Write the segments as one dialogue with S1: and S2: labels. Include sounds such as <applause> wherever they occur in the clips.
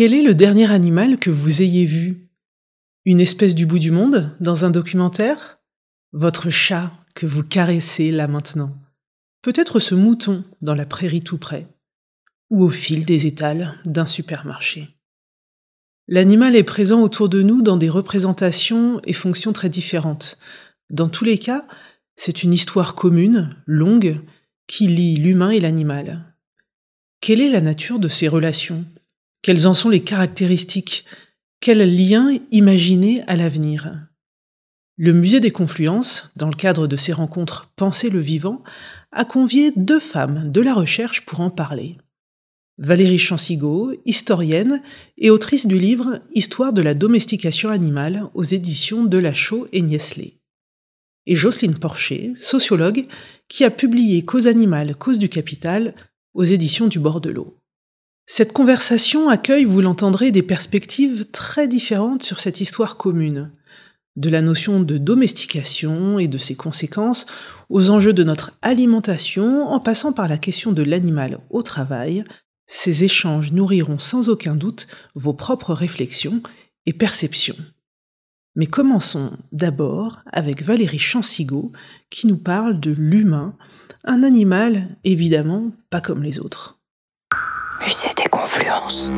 S1: Quel est le dernier animal que vous ayez vu? Une espèce du bout du monde dans un documentaire? Votre chat que vous caressez là maintenant. Peut-être ce mouton dans la prairie tout près Ou au fil des étals d'un supermarché. L'animal est présent autour de nous dans des représentations et fonctions très différentes. Dans tous les cas, c'est une histoire commune, longue, qui lie l'humain et l'animal. Quelle est la nature de ces relations? Quelles en sont les caractéristiques? Quel lien imaginer à l'avenir? Le musée des confluences, dans le cadre de ces rencontres Penser le vivant, a convié deux femmes de la recherche pour en parler. Valérie Chansigo, historienne et autrice du livre Histoire de la domestication animale aux éditions de Lachaud et Niesley. Et Jocelyne Porcher, sociologue, qui a publié Cause animale, cause du capital aux éditions du bord de l'eau. Cette conversation accueille, vous l'entendrez, des perspectives très différentes sur cette histoire commune, de la notion de domestication et de ses conséquences aux enjeux de notre alimentation en passant par la question de l'animal au travail ces échanges nourriront sans aucun doute vos propres réflexions et perceptions. Mais commençons d'abord avec Valérie Chansigo qui nous parle de l'humain, un animal évidemment pas comme les autres.
S2: Musée des confluences.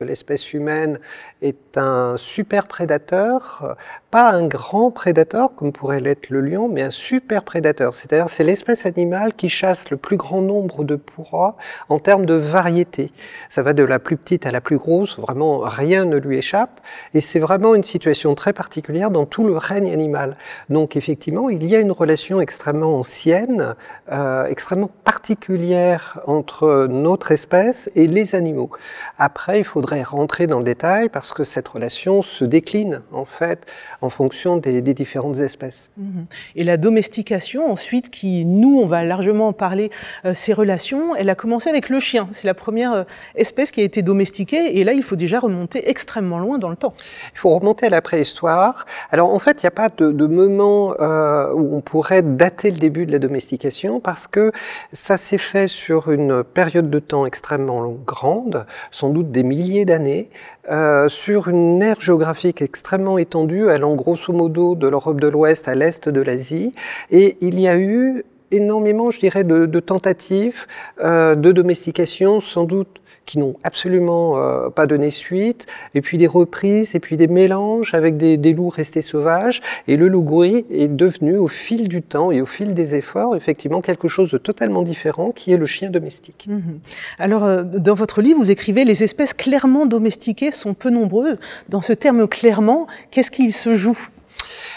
S3: L'espèce humaine est un super prédateur, pas un grand prédateur comme pourrait l'être le lion, mais un super prédateur. C'est-à-dire c'est l'espèce animale qui chasse le plus grand nombre de proies en termes de variété. Ça va de la plus petite à la plus grosse, vraiment rien ne lui échappe, et c'est vraiment une situation très particulière dans tout le règne animal. Donc effectivement, il y a une relation extrêmement ancienne, euh, extrêmement particulière entre notre espèce et les animaux. Après, il faudrait rentrer dans le détail parce que cette relation se décline en fait en fonction des, différentes espèces. Mhm.
S1: Et la domestication ensuite, qui nous, on va largement en parler, euh, ces relations, elle a commencé avec le chien. C'est la première euh, espèce qui a été domestiquée et là, il faut déjà remonter extrêmement loin dans le temps.
S3: Il faut remonter à la préhistoire. Alors en fait, il n'y a pas de, moment euh, où on pourrait dater le début de la domestication parce que ça s'est fait sur une période de temps extrêmement grande, sans doute des milliers d'années, euh, sur une aire géographique extrêmement étendue, allant grosso modo de l'Europe de l'Ouest à l'Est de l'Asie. Et il y a eu énormément, je dirais, de, tentatives euh, de domestication, sans doute qui n'ont absolument euh, pas donné suite, et puis des reprises, et puis des mélanges avec des, loups restés sauvages. Et le loup-gris est devenu, au fil du temps et au fil des efforts, effectivement quelque chose de totalement différent, qui est le chien domestique.
S1: Mhm. Alors, euh, dans votre livre, vous écrivez les espèces clairement domestiquées sont peu nombreuses. Dans ce terme clairement, qu'est-ce qu'il se joue?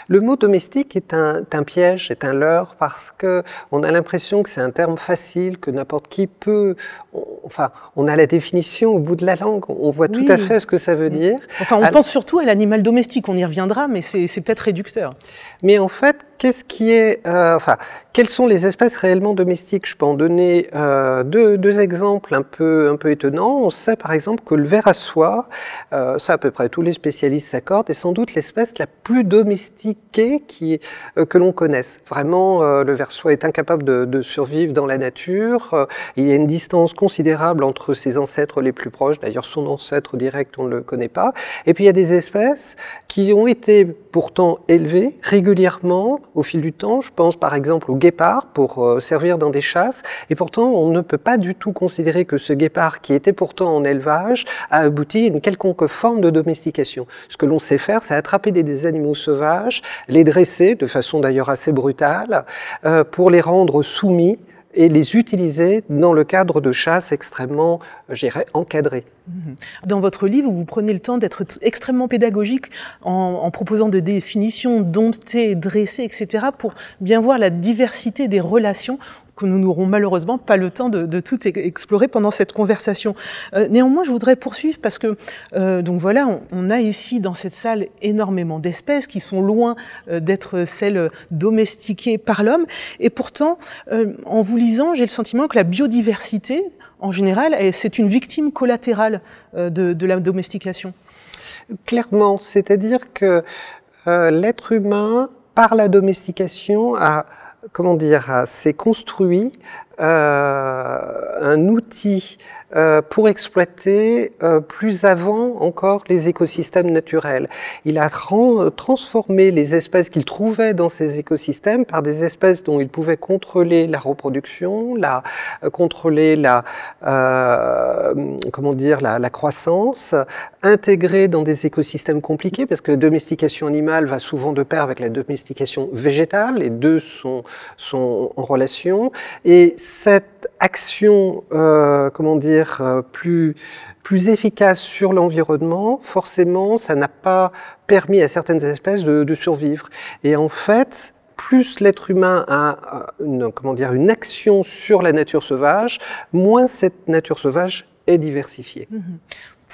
S3: Le mot domestique est un, piège, est un leurre, parce que on a l'impression que c'est un terme facile, que n'importe qui peut. enfin, on a la définition au bout de la langue, on voit tout à fait ce que ça veut dire.
S1: Enfin, on pense surtout à l'animal domestique, on y reviendra, mais c'est peut-être réducteur.
S3: Mais en fait, qu'est-ce qui est, euh, enfin, quelles sont les espèces réellement domestiques? Je peux en donner euh, deux, deux, exemples un peu, un peu étonnants. On sait par exemple que le ver à soie, euh, ça à peu près tous les spécialistes s'accordent, est sans doute l'espèce la plus domestiquée qui, euh, que l'on connaisse. Vraiment, euh, le ver à soie est incapable de, de survivre dans la nature. Euh, il y a une distance considérable entre ses ancêtres les plus proches. D'ailleurs, son ancêtre direct, on ne le connaît pas. Et puis il y a des espèces qui ont été pourtant élevées régulièrement au fil du temps. Je pense par exemple au guépard pour euh, servir dans des chasses. Et pourtant, on ne peut pas du tout considérer que ce guépard, qui était pourtant en élevage, a abouti à une quelconque forme de domestication. Ce que l'on sait faire, c'est attraper des, animaux sauvages, les dresser, de façon d'ailleurs assez brutale, euh, pour les rendre soumis et les utiliser dans le cadre de chasse extrêmement, je dirais, encadrées.
S1: Mhm. Dans votre livre, vous prenez le temps d'être extrêmement pédagogique en, proposant des définitions domptées, dressées, etc., pour bien voir la diversité des relations nous n'aurons malheureusement pas le temps de, tout explorer pendant cette conversation. Euh, néanmoins, je voudrais poursuivre parce que, euh, donc voilà, on, a ici dans cette salle énormément d'espèces qui sont loin euh, d'être celles domestiquées par l'homme. Et pourtant, en vous lisant, j'ai le sentiment que la biodiversité, en général, c'est une victime collatérale de la domestication.
S3: Clairement, c'est-à-dire que l'être humain, par la domestication, a comment dire, s'est construit euh, un outil euh, pour exploiter euh, plus avant encore les écosystèmes naturels. Il a transformé les espèces qu'il trouvait dans ces écosystèmes par des espèces dont il pouvait contrôler la reproduction, la, euh, contrôler la, comment dire, la, la croissance, intégrer dans des écosystèmes compliqués, parce que la domestication animale va souvent de pair avec la domestication végétale, les deux sont, sont en relation, et cette action, euh, comment dire, euh, plus, efficace sur l'environnement, forcément, ça n'a pas permis à certaines espèces de, survivre. Et en fait, plus l'être humain a euh, une, comment dire, une action sur la nature sauvage, moins cette nature sauvage est diversifiée. Mmh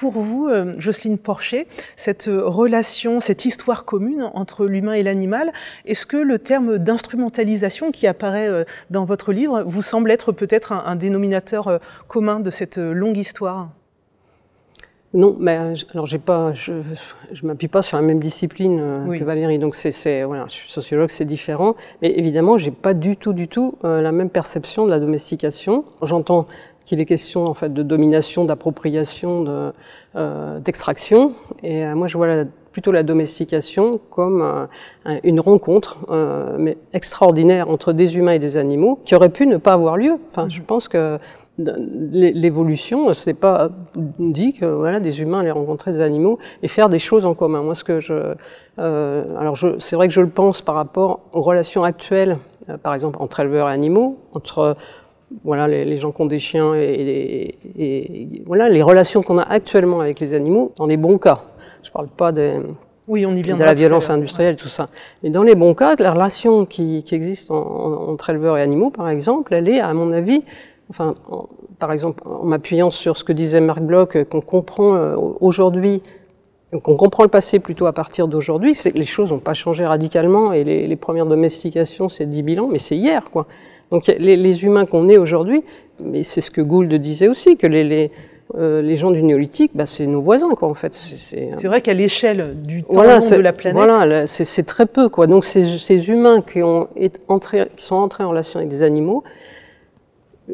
S1: pour vous, euh, Jocelyne Porcher, cette euh, relation, cette histoire commune entre l'humain et l'animal, est-ce que le terme d'instrumentalisation qui apparaît euh, dans votre livre vous semble être peut-être un, dénominateur commun de cette longue histoire?
S4: Non, mais alors j'ai pas, je, je m'appuie pas sur la même discipline que Valérie, donc c'est, voilà, je suis sociologue, c'est différent, mais évidemment, j'ai pas du tout, du tout la même perception de la domestication. J'entends qu'il est question en fait de domination, d'appropriation, euh, d'extraction. et euh, moi, je vois plutôt la domestication comme euh, une rencontre mais extraordinaire entre des humains et des animaux qui aurait pu ne pas avoir lieu. Enfin, je pense que l'évolution, c'est pas dit que voilà des humains allaient rencontrer des animaux et faire des choses en commun. Moi, ce que je, alors c'est vrai que je le pense par rapport aux relations actuelles, par exemple entre éleveurs et animaux, entre voilà, les, gens qui ont des chiens et, voilà, les relations qu'on a actuellement avec les animaux, dans les bons cas. Je ne parle pas des,
S1: oui, on y
S4: de la violence industrielle, tout ça. Mais dans les bons cas, la relation qui, existe entre éleveurs et animaux, par exemple, elle est, à mon avis, enfin, par exemple, en m'appuyant sur ce que disait Marc Bloch, euh, qu'on comprend euh, aujourd'hui, qu'on comprend le passé plutôt à partir d'aujourd'hui, c'est que les choses n'ont pas changé radicalement et les, les premières domestications, c'est 10 000 ans, mais c'est hier, quoi. Donc les, les humains qu'on est aujourd'hui, mais c'est ce que Gould disait aussi, que les, les, euh, les gens du néolithique, bah, c'est nos voisins, quoi, en fait.
S1: C'est vrai qu'à l'échelle du temps de la planète.
S4: Voilà, c'est très peu, quoi. Donc ces, ces humains qui, ont entré, qui sont entrés en relation avec des animaux,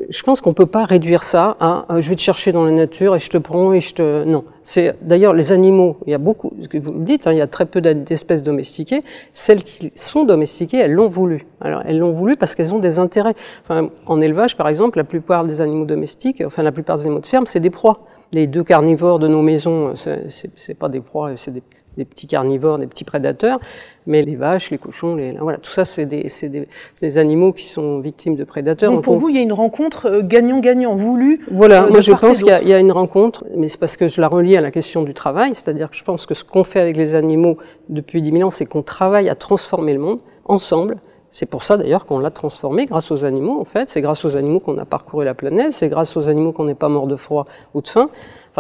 S4: je pense qu'on peut pas réduire ça à je vais te chercher dans la nature et je te prends et je te non. C'est d'ailleurs les animaux. Il y a beaucoup, ce que vous le dites, hein, il y a très peu d'espèces domestiquées. Celles qui sont domestiquées, elles l'ont voulu. Alors elles l'ont voulu parce qu'elles ont des intérêts. Enfin, en élevage, par exemple, la plupart des animaux domestiques, enfin la plupart des animaux de ferme, c'est des proies. Les deux carnivores de nos maisons, c'est pas des proies, c'est des des petits carnivores, des petits prédateurs, mais les vaches, les cochons, les, voilà, tout ça, c'est des, des, des, animaux qui sont victimes de prédateurs.
S1: Donc, pour vous, il y a une rencontre euh, gagnant-gagnant voulue
S4: Voilà, euh, moi je pense qu'il y, y, a une rencontre, mais c'est parce que je la relie à la question du travail, c'est-à-dire que je pense que ce qu'on fait avec les animaux depuis 10 000 ans, c'est qu'on travaille à transformer le monde ensemble. C'est pour ça d'ailleurs qu'on l'a transformé grâce aux animaux, en fait. C'est grâce aux animaux qu'on a parcouru la planète, c'est grâce aux animaux qu'on n'est pas mort de froid ou de faim.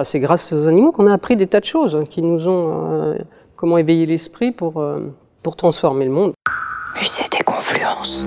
S4: C'est grâce aux animaux qu'on a appris des tas de choses qui nous ont euh, comment éveiller l'esprit pour, euh, pour transformer le monde.
S2: Musée des confluences.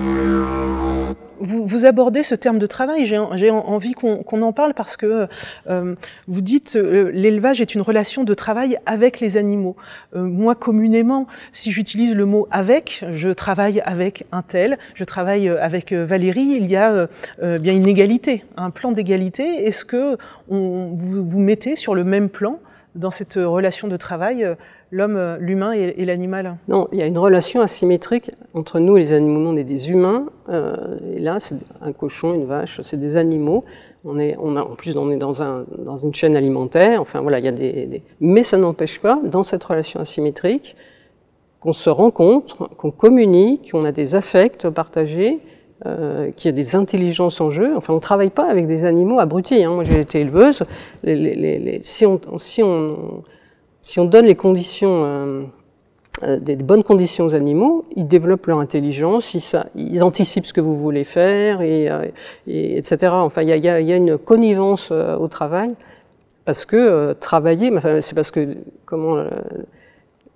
S1: Vous, vous, abordez ce terme de travail, j'ai envie qu'on en parle parce que euh, vous dites euh, l'élevage est une relation de travail avec les animaux. Euh, moi, communément, si j'utilise le mot avec, je travaille avec un tel, je travaille avec Valérie, il y a bien une égalité, un plan d'égalité. Est-ce que vous, vous mettez sur le même plan dans cette relation de travail l'homme, euh, l'humain et, l'animal
S4: Non, il y a une relation asymétrique entre nous et les animaux. Nous, on est des humains, euh, et là, c'est un cochon, une vache, c'est des animaux. On est, on a, en plus, on est dans, un, dans une chaîne alimentaire. Enfin, voilà, il y a des, Mais ça n'empêche pas, dans cette relation asymétrique, qu'on se rencontre, qu'on communique, qu'on a des affects partagés, euh, qu'il y a des intelligences en jeu. Enfin, on ne travaille pas avec des animaux abrutis. Hein. Moi, j'ai été éleveuse. Les, les, les, si on, si on si on donne les conditions, euh, euh, des bonnes conditions aux animaux, ils développent leur intelligence, ils, anticipent ce que vous voulez faire, et, euh, etc. Enfin, il y a, une connivence au travail, parce que travailler, c'est parce que comment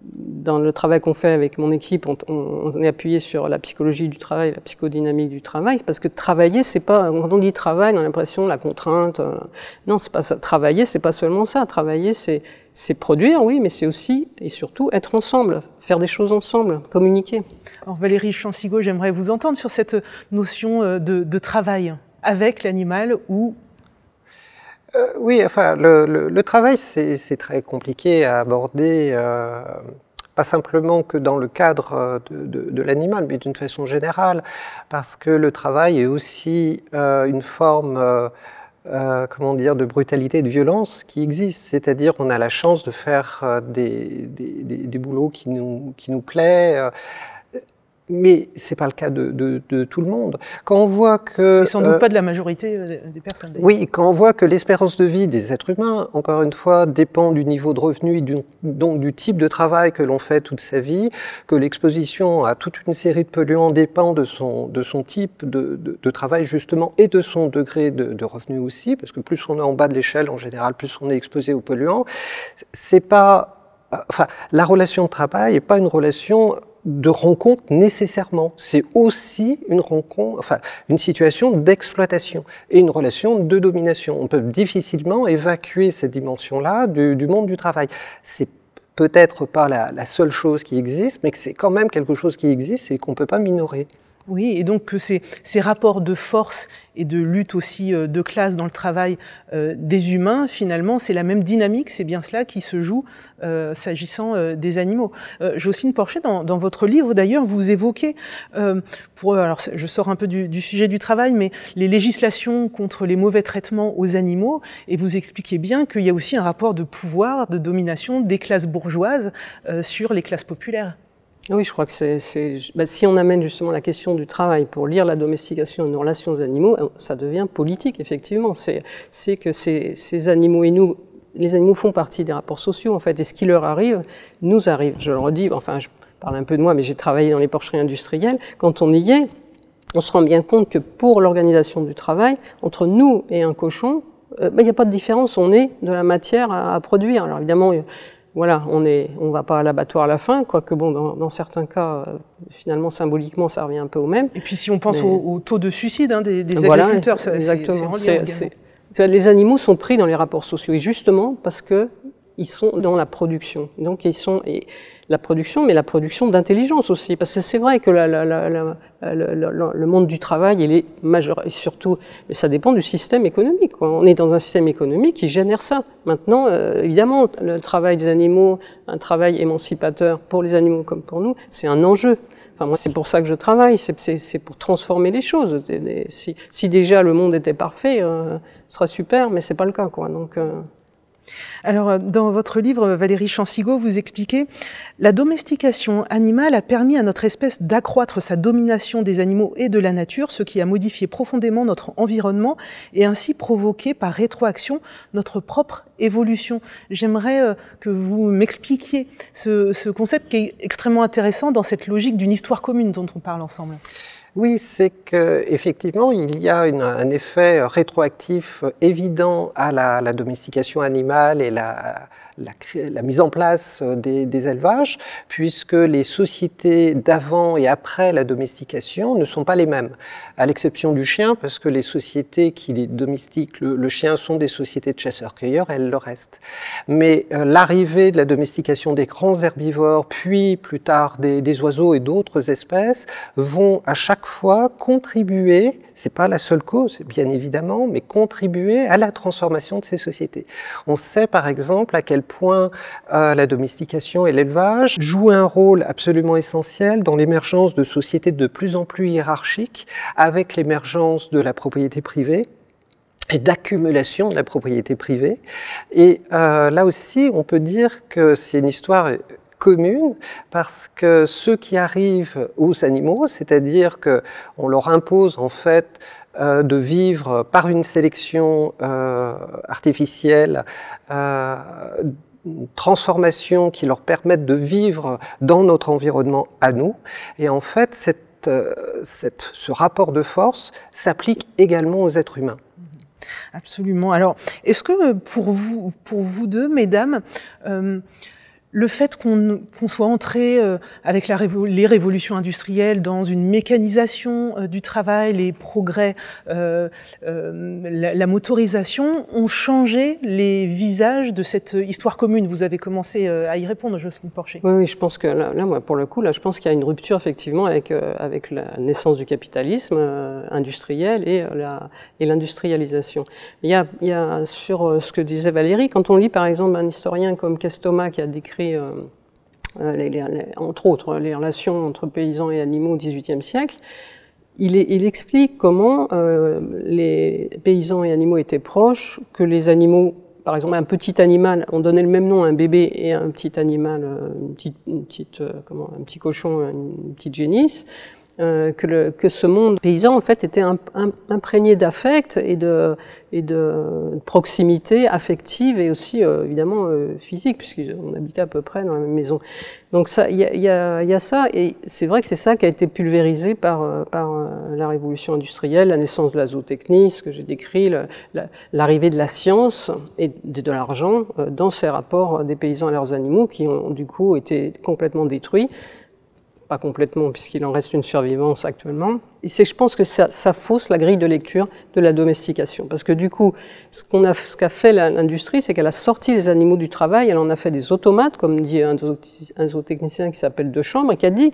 S4: dans le travail qu'on fait avec mon équipe, on, est appuyé sur la psychologie du travail, la psychodynamique du travail. C'est parce que travailler, c'est pas quand on dit travail, on a l'impression la contrainte. Euh, non, c'est pas ça. Travailler, c'est pas seulement ça. Travailler, c'est c'est produire, oui, mais c'est aussi et surtout être ensemble, faire des choses ensemble, communiquer.
S1: Alors Valérie Chansigo, j'aimerais vous entendre sur cette notion euh, de, de travail avec l'animal ou
S3: Euh, oui, enfin, le, le, travail, c'est très compliqué à aborder, euh, pas simplement que dans le cadre de, de, de l'animal, mais d'une façon générale, parce que le travail est aussi euh, une forme, euh, comment dire, de brutalité, de violence qui existe. C'est-à-dire, on a la chance de faire des, des, des, des, boulots qui nous, qui nous plaît mais c'est pas le cas de, de, de, tout le monde. Quand on voit que
S1: et sans doute euh, pas de la majorité euh, des personnes.
S3: Oui, quand on voit que l'espérance de vie des êtres humains, encore une fois, dépend du niveau de revenu et du, donc du type de travail que l'on fait toute sa vie, que l'exposition à toute une série de polluants dépend de son de son type de, de, de travail justement et de son degré de, de revenu aussi, parce que plus on est en bas de l'échelle en général, plus on est exposé aux polluants. C'est pas, enfin, la relation de travail n'est pas une relation de rencontre nécessairement. C'est aussi une rencontre, enfin, une situation d'exploitation et une relation de domination. On peut difficilement évacuer cette dimension-là du, monde du travail. C'est peut-être pas la, la, seule chose qui existe, mais c'est quand même quelque chose qui existe et qu'on peut pas minorer.
S1: Oui, et donc que ces, ces, rapports de force et de lutte aussi euh, de classe dans le travail euh, des humains, finalement, c'est la même dynamique, c'est bien cela qui se joue euh, s'agissant euh, des animaux. Euh, Jocelyne Porcher, dans, dans, votre livre d'ailleurs, vous évoquez, euh, pour, alors je sors un peu du, du, sujet du travail, mais les législations contre les mauvais traitements aux animaux, et vous expliquez bien qu'il y a aussi un rapport de pouvoir, de domination des classes bourgeoises sur les classes populaires.
S4: Oui, je crois que c'est. Ben, si on amène justement la question du travail pour lire la domestication et nos relations aux animaux, ça devient politique, effectivement. C'est que ces, ces, animaux et nous, les animaux font partie des rapports sociaux, en fait, et ce qui leur arrive, nous arrive. Je le redis, enfin, je parle un peu de moi, mais j'ai travaillé dans les porcheries industrielles. Quand on y est, on se rend bien compte que pour l'organisation du travail, entre nous et un cochon, euh, ben, il n'y a pas de différence, on est de la matière à, à produire. Alors évidemment, voilà, on est, on va pas à l'abattoir à la fin, quoique bon, dans, dans certains cas, euh, finalement, symboliquement, ça revient un peu au même.
S1: Et puis si on pense Mais... au, au, taux de suicide hein, des, des voilà, agriculteurs, ça,
S4: exactement. Les animaux sont pris dans les rapports sociaux, et justement parce que ils sont dans la production. Donc ils sont et la production, mais la production d'intelligence aussi, parce que c'est vrai que la, la, la, le monde du travail, il est majeur, et surtout, ça dépend du système économique. Quoi. On est dans un système économique qui génère ça. Maintenant, euh, évidemment, le travail des animaux, un travail émancipateur pour les animaux comme pour nous, c'est un enjeu. Enfin, moi, c'est pour ça que je travaille, c'est pour transformer les choses. Si, si, déjà le monde était parfait, euh, ce serait super, mais c'est pas le cas, quoi. Donc, euh,
S1: alors, euh, dans votre livre, Valérie Chansigo, vous expliquez La domestication animale a permis à notre espèce d'accroître sa domination des animaux et de la nature, ce qui a modifié profondément notre environnement et ainsi provoqué par rétroaction notre propre évolution. J'aimerais euh, que vous m'expliquiez ce, ce concept qui est extrêmement intéressant dans cette logique d'une histoire commune dont on parle ensemble.
S3: Oui, c'est qu'effectivement, il y a un effet rétroactif évident à la domestication animale et la, la, mise en place des, des, élevages, puisque les sociétés d'avant et après la domestication ne sont pas les mêmes, à l'exception du chien, parce que les sociétés qui domestiquent le, chien sont des sociétés de chasseurs-cueilleurs, elles le restent. Mais euh, l'arrivée de la domestication des grands herbivores, puis plus tard des oiseaux et d'autres espèces, vont à chaque fois contribuer, c'est pas la seule cause, bien évidemment, mais contribuer à la transformation de ces sociétés. On sait par exemple à quel point euh, la domestication et l'élevage jouent un rôle absolument essentiel dans l'émergence de sociétés de plus en plus hiérarchiques, avec l'émergence de la propriété privée et d'accumulation de la propriété privée. Et euh, là aussi, on peut dire que c'est une histoire commune parce que ceux qui arrivent aux animaux, c'est-à-dire que on leur impose en fait euh, de vivre par une sélection euh, artificielle, euh, transformation qui leur permettent de vivre dans notre environnement à nous. Et en fait, ce rapport de force s'applique également aux êtres humains.
S1: Absolument. Alors, est-ce que pour vous, pour vous deux, mesdames, le fait qu'on soit entré euh, avec les révolutions industrielles dans une mécanisation euh, du travail, les progrès, euh, la, motorisation ont changé les visages de cette histoire commune. Vous avez commencé à y répondre, Jocelyne Porcher.
S4: Oui, je pense que là, moi, pour le coup, là, je pense qu'il y a une rupture effectivement avec, la naissance du capitalisme industriel et l'industrialisation. Il y a sur ce que disait Valérie, quand on lit par exemple un historien comme Kestoma qui a décrit euh, euh, entre autres les relations entre paysans et animaux au XVIIIe siècle, il, explique comment euh, les paysans et animaux étaient proches, que les animaux, par exemple un petit animal, on donnait le même nom à un bébé et à un petit animal, une petite comment, un petit cochon, une petite génisse, euh, que, le, que, ce monde paysan en fait était imprégné d'affect et de, et de proximité affective et aussi euh, évidemment euh, physique puisqu'on habitait à peu près dans la même maison. Donc ça, il y a, y, a, y a, ça et c'est vrai que c'est ça qui a été pulvérisé par, par la révolution industrielle, la naissance de la zootechnie, ce que j'ai décrit, l'arrivée de la science et de, de l'argent dans ces rapports des paysans et leurs animaux qui ont du coup été complètement détruits complètement puisqu'il en reste une survivance actuellement, c'est je pense que ça, fausse la grille de lecture de la domestication. Parce que du coup, ce qu'a fait l'industrie, c'est qu'elle a sorti les animaux du travail, elle en a fait des automates, comme dit un, un zootechnicien qui s'appelle De Chambre, et qui a dit,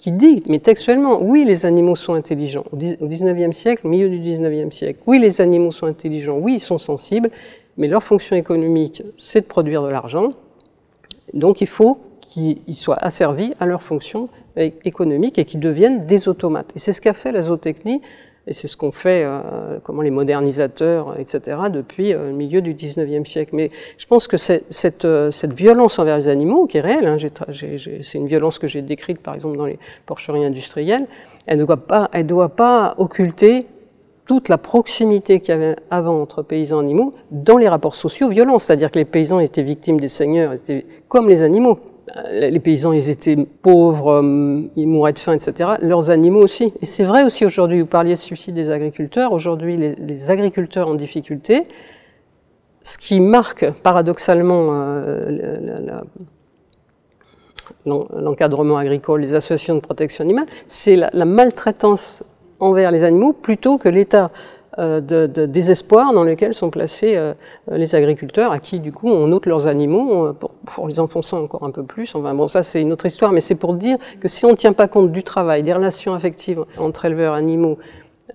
S4: qui dit, mais textuellement, oui, les animaux sont intelligents. Au 19e siècle, au milieu du 19e siècle, oui, les animaux sont intelligents, oui, ils sont sensibles, mais leur fonction économique, c'est de produire de l'argent. Donc il faut qu'ils soient asservis à leur fonction économiques et qui deviennent des automates. Et c'est ce qu'a fait la zootechnie, et c'est ce qu'ont fait euh, comment les modernisateurs, etc., depuis euh, le milieu du 19e siècle. Mais je pense que cette, euh, cette violence envers les animaux, qui est réelle, hein, c'est une violence que j'ai décrite par exemple dans les porcheries industrielles, elle ne doit pas, elle doit pas occulter toute la proximité qu'il y avait avant entre paysans et animaux dans les rapports sociaux violents, c'est-à-dire que les paysans étaient victimes des seigneurs, étaient comme les animaux. Euh, les paysans, ils étaient pauvres, euh, ils mouraient de faim, etc. Leurs animaux aussi. Et c'est vrai aussi aujourd'hui, vous parliez de suicide des agriculteurs. Aujourd'hui, les, agriculteurs en difficulté, ce qui marque paradoxalement euh, l'encadrement agricole, les associations de protection animale, c'est la maltraitance envers les animaux plutôt que l'État. Euh, de, désespoir dans lequel sont placés euh, les agriculteurs, à qui du coup on ôte leurs animaux euh, pour, pour les enfoncer encore un peu plus. Enfin, bon, ça c'est une autre histoire, mais c'est pour dire que si on ne tient pas compte du travail, des relations affectives entre éleveurs animaux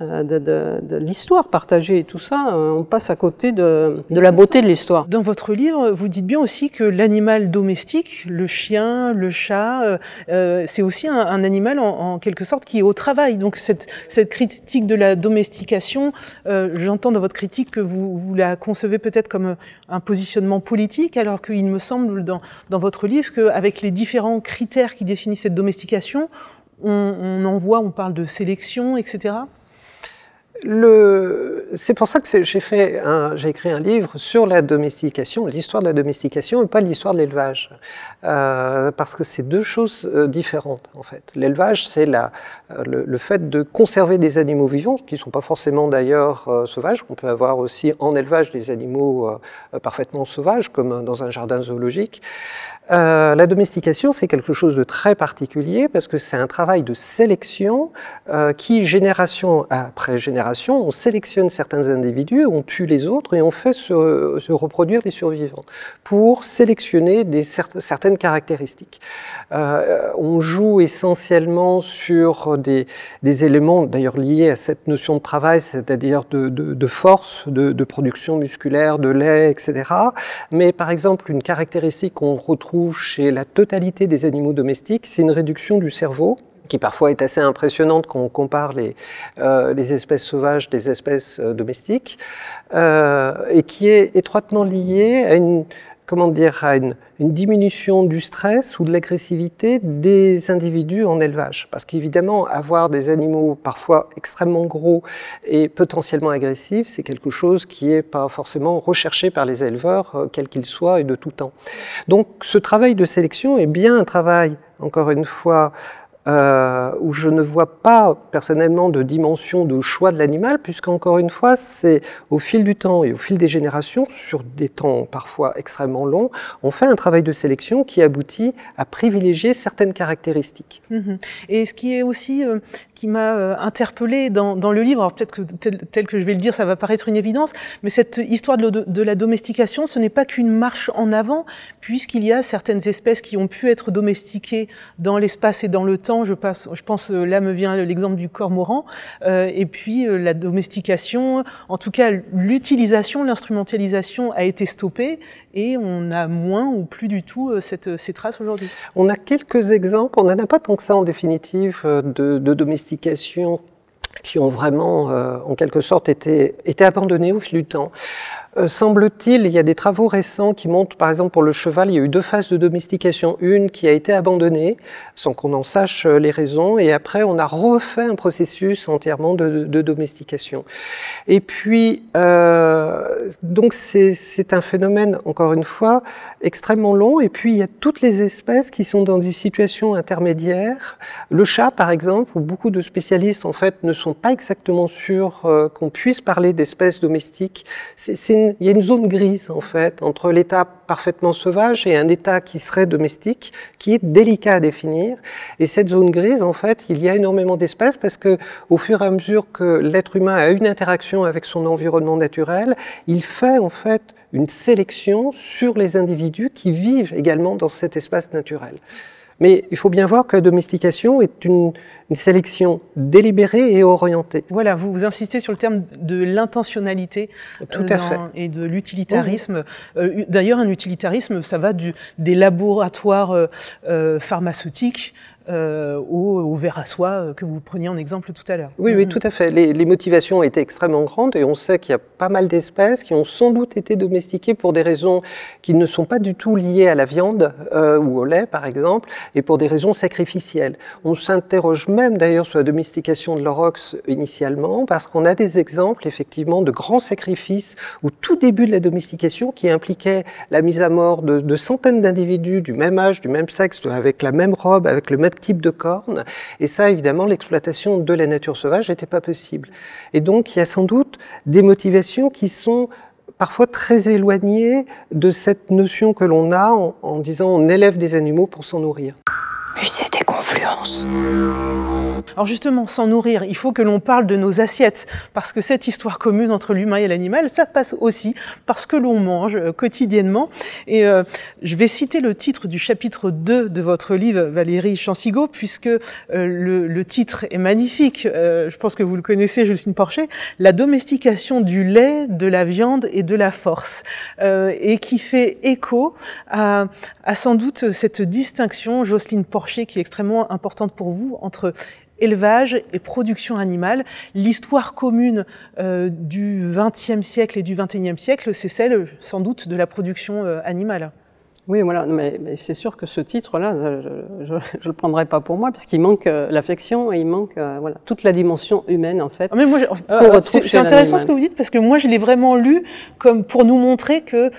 S4: de, de, de l'histoire partagée et tout ça, euh, on passe à côté de, de la beauté de l'histoire.
S1: Dans votre livre, vous dites bien aussi que l'animal domestique, le chien, le chat, euh, c'est aussi un, un animal en, en, quelque sorte qui est au travail. Donc cette, cette critique de la domestication, euh, j'entends dans votre critique que vous, vous la concevez peut-être comme un positionnement politique, alors qu'il me semble dans, dans votre livre qu'avec les différents critères qui définissent cette domestication, on, on en voit, on parle de sélection, etc.
S3: C'est pour ça que j'ai fait, j'ai écrit un livre sur la domestication, l'histoire de la domestication et pas l'histoire de l'élevage, euh, parce que c'est deux choses euh, différentes en fait. L'élevage, c'est euh, le, le, fait de conserver des animaux vivants, qui ne sont pas forcément d'ailleurs euh, sauvages. On peut avoir aussi en élevage des animaux parfaitement sauvages, comme dans un jardin zoologique. Euh, la domestication, c'est quelque chose de très particulier parce que c'est un travail de sélection euh, qui, génération après génération, on sélectionne certains individus, on tue les autres et on fait se, reproduire les survivants pour sélectionner certaines caractéristiques. Euh, on joue essentiellement sur des, éléments d'ailleurs liés à cette notion de travail, c'est-à-dire de, force, de, de production musculaire, de lait, etc. Mais par exemple, une caractéristique qu'on retrouve chez la totalité des animaux domestiques, c'est une réduction du cerveau qui parfois est assez impressionnante quand on compare les, euh, espèces sauvages des espèces euh, domestiques, euh, et qui est étroitement liée à une, comment dire, à une, diminution du stress ou de l'agressivité des individus en élevage. Parce qu'évidemment, avoir des animaux parfois extrêmement gros et potentiellement agressifs, c'est quelque chose qui n'est pas forcément recherché par les éleveurs, euh, quels qu'ils soient et de tout temps. Donc ce travail de sélection est bien un travail, encore une fois, euh, où je ne vois pas personnellement de dimension de choix de l'animal, puisqu'encore une fois, c'est au fil du temps et au fil des générations, sur des temps parfois extrêmement longs, on fait un travail de sélection qui aboutit à privilégier certaines caractéristiques.
S1: Mhm. Et ce qui est aussi euh, qui m'a euh, interpellé dans, dans, le livre, alors peut-être que tel, que je vais le dire, ça va paraître une évidence, mais cette histoire de, de la domestication, ce n'est pas qu'une marche en avant, puisqu'il y a certaines espèces qui ont pu être domestiquées dans l'espace et dans le temps. Je, passe, je pense, euh, là me vient l'exemple du cormoran, euh, et puis euh, la domestication, en tout cas l'utilisation, l'instrumentalisation a été stoppée, et on a moins ou plus du tout cette, ces traces aujourd'hui.
S3: On a quelques exemples, on n'en a pas tant que ça en définitive, de, de domestication qui ont vraiment, en quelque sorte, été, été abandonnés au fil du temps. Euh, semble-t-il, il y a des travaux récents qui montrent, par exemple, pour le cheval, il y a eu deux phases de domestication. Une qui a été abandonnée, sans qu'on en sache euh, les raisons, et après, on a refait un processus entièrement de, domestication. Et puis, euh, donc, c'est un phénomène, encore une fois, extrêmement long. Et puis, il y a toutes les espèces qui sont dans des situations intermédiaires. Le chat, par exemple, où beaucoup de spécialistes, en fait, ne sont pas exactement sûrs euh, qu'on puisse parler d'espèces domestiques. Il y a une zone grise en fait entre l'état parfaitement sauvage et un état qui serait domestique, qui est délicat à définir. Et cette zone grise, en fait, il y a énormément d'espèces parce que au fur et à mesure que l'être humain a une interaction avec son environnement naturel, il fait en fait une sélection sur les individus qui vivent également dans cet espace naturel. Mais il faut bien voir que la domestication est une, sélection délibérée et orientée.
S1: Voilà, vous, vous insistez sur le terme de l'intentionnalité
S3: euh,
S1: et de l'utilitarisme. Euh, d'ailleurs, un utilitarisme, ça va du, des laboratoires euh, pharmaceutiques euh, au, au, verre à soie euh, que vous preniez en exemple tout à l'heure.
S3: Oui, oui, mm. tout à fait. Les, les, motivations étaient extrêmement grandes et on sait qu'il y a pas mal d'espèces qui ont sans doute été domestiquées pour des raisons qui ne sont pas du tout liées à la viande euh, ou au lait, par exemple, et pour des raisons sacrificielles. On s'interroge même d'ailleurs sur la domestication de l'aurochs initialement parce qu'on a des exemples effectivement de grands sacrifices au tout début de la domestication qui impliquaient la mise à mort de, de centaines d'individus du même âge, du même sexe, avec la même robe, avec le même type de cornes. Et ça, évidemment, l'exploitation de la nature sauvage n'était pas possible. Et donc, il y a sans doute des motivations qui sont parfois très éloignées de cette notion que l'on a en, en disant on élève des animaux pour s'en nourrir.
S2: Musée des confluences.
S1: Alors justement, sans nourrir, il faut que l'on parle de nos assiettes, parce que cette histoire commune entre l'humain et l'animal, ça passe aussi parce que l'on mange euh, quotidiennement. Et euh, je vais citer le titre du chapitre 2 de votre livre, Valérie Chansigo, puisque euh, le, titre est magnifique. Je pense que vous le connaissez, Justine Porcher, La domestication du lait, de la viande et de la force, et qui fait écho à, à sans doute cette distinction, Jocelyne Porcher, qui est extrêmement importante pour vous, entre élevage et production animale. L'histoire commune euh, du XXe siècle et du XXIe siècle, c'est celle sans doute de la production euh, animale.
S4: Oui, voilà, mais, mais c'est sûr que ce titre-là, je ne le prendrai pas pour moi, parce qu'il manque euh, l'affection et il manque euh, voilà, toute la dimension humaine, en fait.
S1: Ah, mais moi, euh, c'est intéressant ce que vous dites, parce que moi, je l'ai vraiment lu comme pour nous montrer que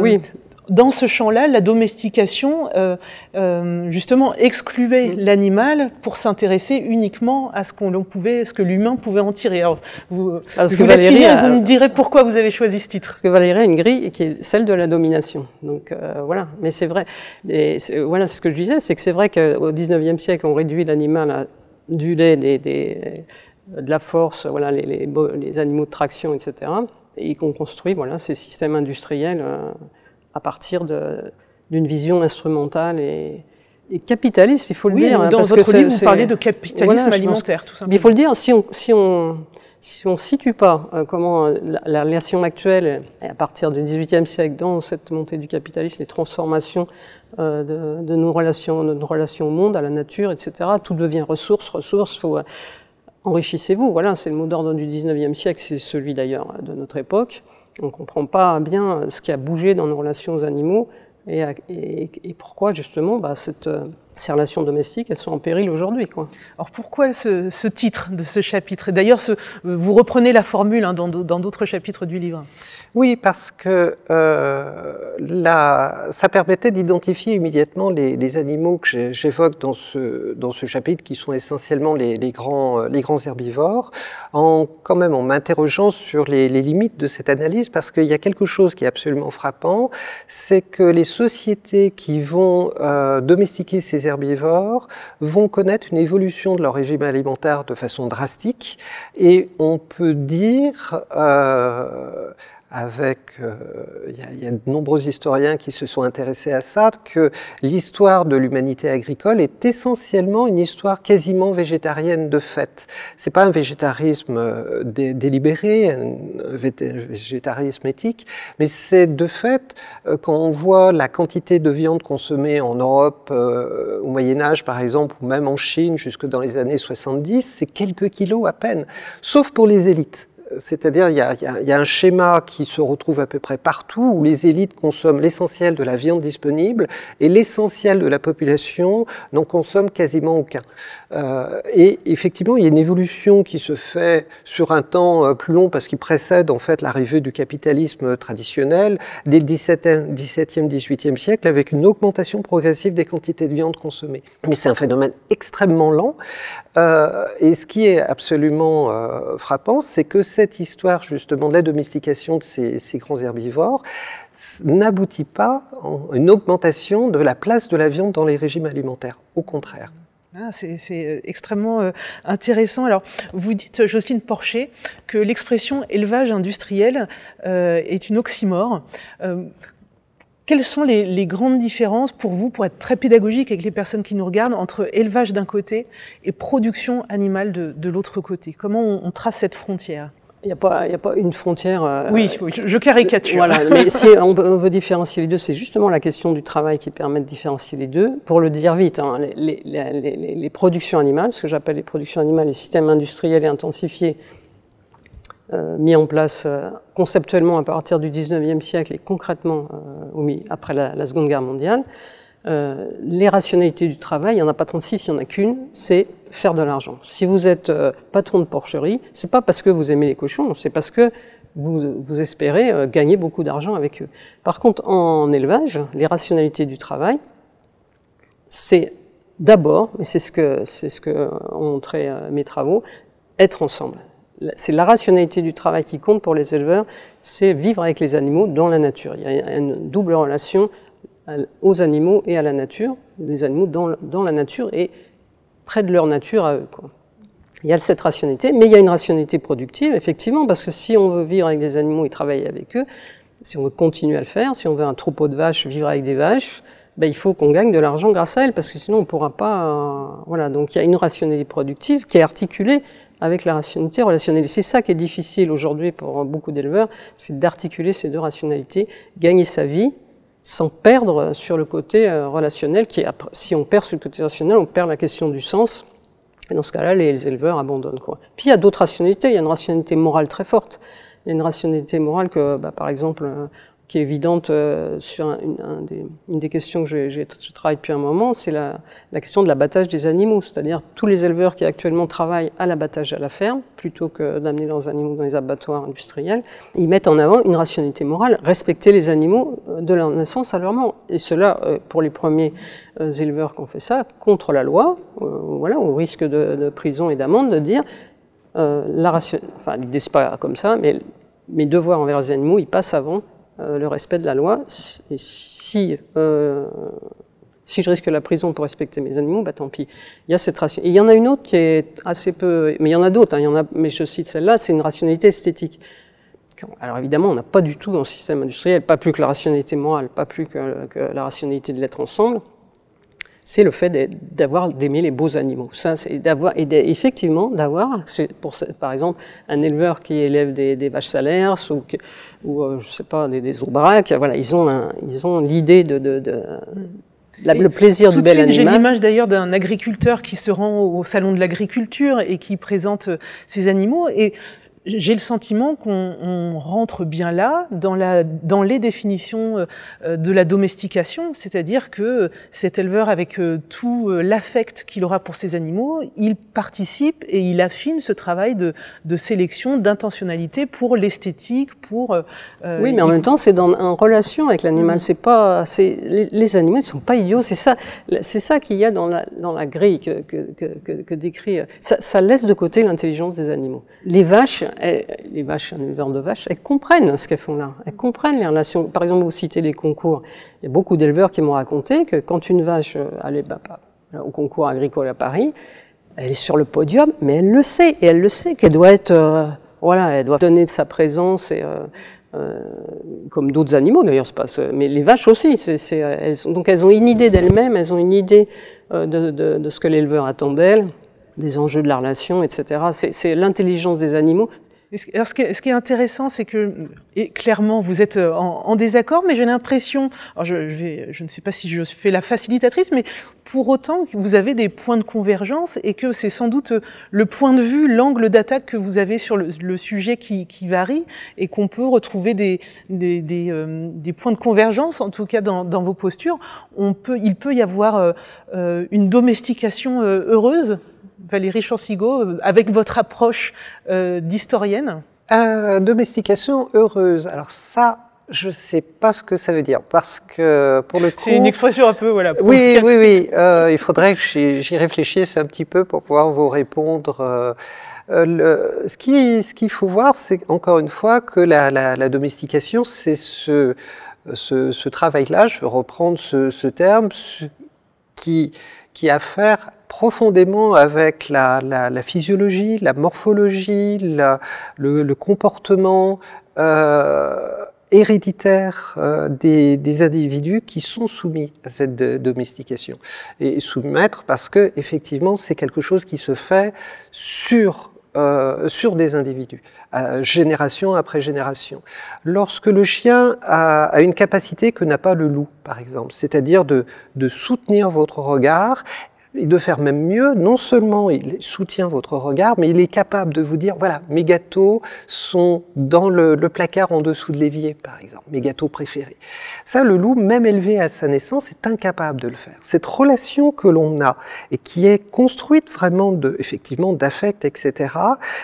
S1: oui dans ce champ-là, la domestication, euh, euh, justement, excluait mmh. l'animal pour s'intéresser uniquement à ce qu'on pouvait, ce que l'humain pouvait en tirer. Alors, vous, Parce que Valérie vous me direz pourquoi vous avez choisi ce titre.
S4: Parce que Valérie a une grille qui est celle de la domination. Donc euh, voilà. Mais c'est vrai. Et voilà, ce que je disais, c'est que c'est vrai qu'au 19e siècle, on réduit l'animal à du lait, des, des, de la force, voilà, les, les, les, animaux de traction, etc. Et qu'on construit voilà, ces systèmes industriels. Euh, à partir d'une vision instrumentale et, et, capitaliste, il faut le
S1: oui,
S4: dire.
S1: Dans votre livre, vous parlez de capitalisme voilà, alimentaire, tout simplement.
S4: Mais il faut le dire, si on si on, si on situe pas euh, comment la, la, relation actuelle, à partir du XVIIIe siècle, dans cette montée du capitalisme, les transformations euh, de, de, nos relations, de nos relations au monde, à la nature, etc., tout devient ressources, ressources, faut euh, enrichissez-vous. Voilà, c'est le mot d'ordre du XIXe siècle, c'est celui d'ailleurs de notre époque. On ne comprend pas bien ce qui a bougé dans nos relations aux animaux et, pourquoi justement bah, cette, ces relations domestiques, elles sont en péril aujourd'hui.
S1: Alors pourquoi ce, titre de ce chapitre? D'ailleurs, vous reprenez la formule hein, dans d'autres chapitres du livre.
S3: Oui, parce que euh, ça permettait d'identifier immédiatement les, animaux que j'évoque dans ce, dans ce chapitre, qui sont essentiellement les, grands, les grands herbivores, en quand même en m'interrogeant sur les, limites de cette analyse, parce qu'il y a quelque chose qui est absolument frappant, c'est que les sociétés qui vont euh, domestiquer ces herbivores vont connaître une évolution de leur régime alimentaire de façon drastique, et on peut dire avec, euh, il y, a de nombreux historiens qui se sont intéressés à ça, que l'histoire de l'humanité agricole est essentiellement une histoire quasiment végétarienne de fait. C'est pas un végétarisme euh, délibéré, un végétarisme éthique, mais c'est de fait euh, quand on voit la quantité de viande consommée en Europe au Moyen Âge par exemple, ou même en Chine jusque dans les années 70, c'est quelques kilos à peine, sauf pour les élites c'est-à-dire il y, a, un schéma qui se retrouve à peu près partout où les élites consomment l'essentiel de la viande disponible et l'essentiel de la population n'en consomme quasiment aucun. Euh, et effectivement, il y a une évolution qui se fait sur un temps euh, plus long parce qu'il précède en fait l'arrivée du capitalisme traditionnel dès le 17e, 18e siècle avec une augmentation progressive des quantités de viande consommées. Mais c'est un phénomène extrêmement lent. Euh, et ce qui est absolument frappant, c'est que cette histoire justement de la domestication de ces, grands herbivores n'aboutit pas à une augmentation de la place de la viande dans les régimes alimentaires. Au contraire.
S1: Ah, c'est euh, extrêmement euh, intéressant. Alors, vous dites, Jocelyne Porcher, que l'expression élevage industriel euh, est une oxymore. quelles sont les, grandes différences pour vous, pour être très pédagogique avec les personnes qui nous regardent, entre élevage d'un côté et production animale de, l'autre côté? Comment on trace cette frontière?
S4: Il n'y a, pas, a pas une frontière.
S1: Euh, oui, je caricature.
S4: Voilà, <laughs> mais si on, veut différencier les deux, c'est justement la question du travail qui permet de différencier les deux. Pour le dire vite, hein, les, les, les, productions animales, ce que j'appelle les productions animales, les systèmes industriels et intensifiés, euh, mis en place euh, conceptuellement à partir du 19e siècle et concrètement euh, après la, la, Seconde Guerre mondiale, euh, les rationalités du travail, il n'y en a pas 36, il n'y en a qu'une, c'est faire de l'argent. Si vous êtes euh, patron de porcherie, c'est pas parce que vous aimez les cochons, c'est parce que vous, vous espérez euh, gagner beaucoup d'argent avec eux. Par contre, en élevage, les rationalités du travail, c'est d'abord, et c'est ce que c'est ce que ont montré mes travaux, être ensemble. C'est la rationalité du travail qui compte pour les éleveurs, c'est vivre avec les animaux dans la nature. Il y a une double relation aux animaux et à la nature, les animaux dans, dans, la nature et près de leur nature. Il y a cette rationalité, mais il y a une rationalité productive, effectivement, parce que si on veut vivre avec des animaux et travailler avec eux, si on veut continuer à le faire, si on veut un troupeau de vaches, vivre avec des vaches, ben, il faut qu'on gagne de l'argent grâce à elles, parce que sinon on ne pourra pas... Euh, voilà, donc il y a une rationalité productive qui est articulée avec la rationalité relationnelle. C'est ça qui est difficile aujourd'hui pour beaucoup d'éleveurs, c'est d'articuler ces deux rationalités, gagner sa vie sans perdre sur le côté euh, relationnel, qui si on perd sur le côté relationnel, on perd la question du sens. Et dans ce cas-là, les, éleveurs abandonnent. Quoi. Puis il y a d'autres rationalités. Il y a une rationalité morale très forte. Il y a une rationalité morale que, bah, par exemple, euh, qui est évidente euh, sur une, des, questions que je, travaille depuis un moment, c'est la, question de l'abattage des animaux. C'est-à-dire tous les éleveurs qui actuellement travaillent à l'abattage à la ferme, plutôt que d'amener leurs animaux dans les abattoirs industriels, ils mettent en avant une rationalité morale, respecter les animaux euh, de leur naissance à leur mort. Et cela, euh, pour les premiers éleveurs qui ont fait ça, contre la loi, voilà, au risque de, prison et d'amende, de dire la enfin, l'idée c'est pas comme ça, mais mes devoirs envers les animaux, ils passent avant le respect de la loi. Et si, euh, si je risque la prison pour respecter mes animaux, bah tant pis. Il y a cette ration. Il y en a une autre qui est assez peu, mais il y en a d'autres. Hein, il y en a, mais je cite celle-là, c'est une rationalité esthétique. Alors évidemment, on n'a pas du tout dans le système industriel, pas plus que la rationalité morale, pas plus que la rationalité de l'être ensemble c'est le fait d'avoir d'aimer les beaux animaux. Ça, c'est d'avoir et effectivement d'avoir, pour par exemple un éleveur qui élève des, des vaches salaires ou, ou euh, je sais pas des, des aubracs, voilà, ils ont un, ils ont l'idée de, de, de le plaisir du bel
S1: suite,
S4: animal.
S1: J'ai l'image d'ailleurs d'un agriculteur qui se rend au salon de l'agriculture et qui présente ses animaux et j'ai le sentiment qu'on rentre bien là dans, la, dans les définitions euh, de la domestication, c'est-à-dire que cet éleveur, avec euh, tout euh, l'affect qu'il aura pour ses animaux, il participe et il affine ce travail de, de sélection, d'intentionnalité pour l'esthétique, pour...
S4: oui, mais en même temps, c'est en relation avec l'animal. Mm. C'est pas, les, les, animaux ne sont pas idiots. C'est ça, c'est ça qu'il y a dans la, dans la grille que, que, que, que décrit. Ça, ça laisse de côté l'intelligence des animaux. Les vaches les vaches, un éleveur de vaches, elles comprennent ce qu'elles font là. Elles comprennent les relations. Par exemple, vous citez les concours. Il y a beaucoup d'éleveurs qui m'ont raconté que quand une vache euh, allait bah, au concours agricole à Paris, elle est sur le podium, mais elle le sait. Et elle le sait qu'elle doit être, euh, voilà, elle doit donner de sa présence euh, comme d'autres animaux d'ailleurs, mais les vaches aussi. donc elles ont une idée d'elles-mêmes, elles ont une idée de, ce que l'éleveur attend d'elles des enjeux de la relation, etc. C'est l'intelligence des animaux.
S1: Alors, ce, qui est, intéressant, c'est que et clairement, vous êtes euh, en, désaccord, mais j'ai l'impression, je, ne sais pas si je fais la facilitatrice, mais pour autant, vous avez des points de convergence et que c'est sans doute le point de vue, l'angle d'attaque que vous avez sur le, sujet qui, varie et qu'on peut retrouver euh, des, points de convergence, en tout cas dans, vos postures. Il peut y avoir euh, euh une domestication heureuse Valérie Chansigo, euh, avec votre approche euh, d'historienne
S3: euh, Domestication heureuse. Alors ça, je ne sais pas ce que ça veut dire parce que pour le coup,
S1: c'est une expression un peu voilà.
S3: Oui, oui, oui. Euh, il faudrait que j'y réfléchisse un petit peu pour pouvoir vous répondre. Euh, le, ce qui, ce qu'il faut voir, c'est encore une fois que la, la, la domestication, c'est ce, ce, ce travail-là. Je veux reprendre ce, ce terme qui, qui a à faire profondément avec la, la, la physiologie, la morphologie, la, le, le, comportement euh, héréditaire euh, des, des, individus qui sont soumis à cette domestication. Et soumettre parce que effectivement c'est quelque chose qui se fait sur euh, sur des individus, euh, génération après génération. Lorsque le chien a, a une capacité que n'a pas le loup, par exemple, c'est-à-dire de, de soutenir votre regard et de faire même mieux, non seulement il soutient votre regard, mais il est capable de vous dire, voilà, mes gâteaux sont dans le, placard en dessous de l'évier, par exemple, mes gâteaux préférés. Ça, le loup, même élevé à sa naissance, est incapable de le faire. Cette relation que l'on a et qui est construite vraiment effectivement, d'affect, etc.,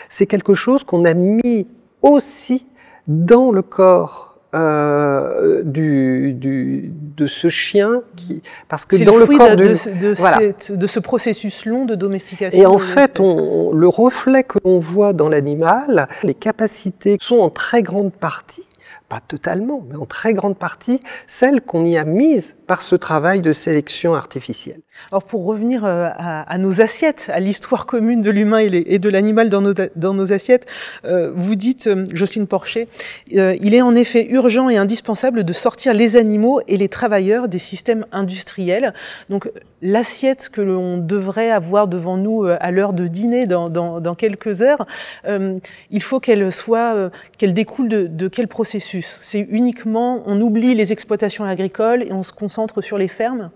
S3: c'est quelque chose qu'on a mis aussi dans le corps euh, du, du, de ce chien qui
S1: parce que dans le, le corps de, de, de, voilà. cette, de, ce processus long de domestication.
S3: Et en fait, on, le reflet que l'on voit dans l'animal, les capacités sont en très grande partie pas totalement, mais en très grande partie, celles qu'on y a mises par ce travail de sélection artificielle.
S1: Alors pour revenir euh, à, nos assiettes, à l'histoire commune de l'humain et, de l'animal dans nos, assiettes, euh, vous dites, euh, Jocelyne Porcher, il est en effet urgent et indispensable de sortir les animaux et les travailleurs des systèmes industriels. Donc l'assiette que l'on devrait avoir devant nous à l'heure de dîner dans, quelques heures, il faut qu'elle soit, qu'elle découle de quel processus? C'est uniquement, on oublie les exploitations agricoles et on se concentre sur les fermes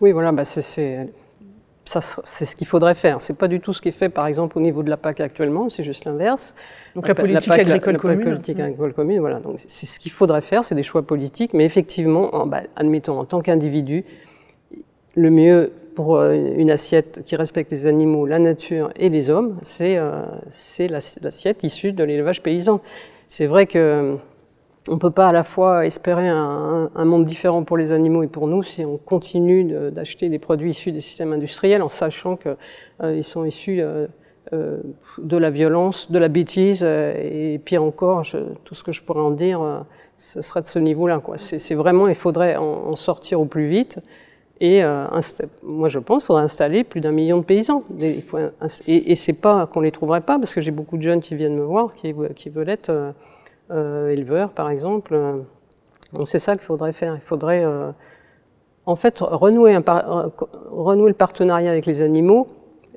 S4: Oui, voilà, bah c'est ce qu'il faudrait faire. C'est pas du tout ce qui est fait, par exemple, au niveau de la PAC actuellement, c'est juste l'inverse.
S1: Donc la politique la PAC, agricole
S4: la,
S1: commune.
S4: La politique agricole commune, voilà. Donc c'est ce qu'il faudrait faire, c'est des choix politiques, mais effectivement, en, bah, admettons, en tant qu'individu, le mieux pour euh, une assiette qui respecte les animaux, la nature et les hommes, c'est euh, l'assiette issue de l'élevage paysan. C'est vrai que on ne peut pas à la fois espérer un, monde différent pour les animaux et pour nous si on continue d'acheter des produits issus des systèmes industriels en sachant qu'ils euh, sont issus euh, euh, de la violence, de la bêtise et pire encore, tout ce que je pourrais en dire, ce serait de ce niveau-là. C'est vraiment, il faudrait en, sortir au plus vite. Et moi, je pense qu'il faudrait installer plus d'un million de paysans. Et, et c'est pas qu'on les trouverait pas, parce que j'ai beaucoup de jeunes qui viennent me voir, qui veulent être euh, éleveurs, par exemple. Donc c'est ça qu'il faudrait faire. Il faudrait euh, en fait renouer, un euh, renouer le partenariat avec les animaux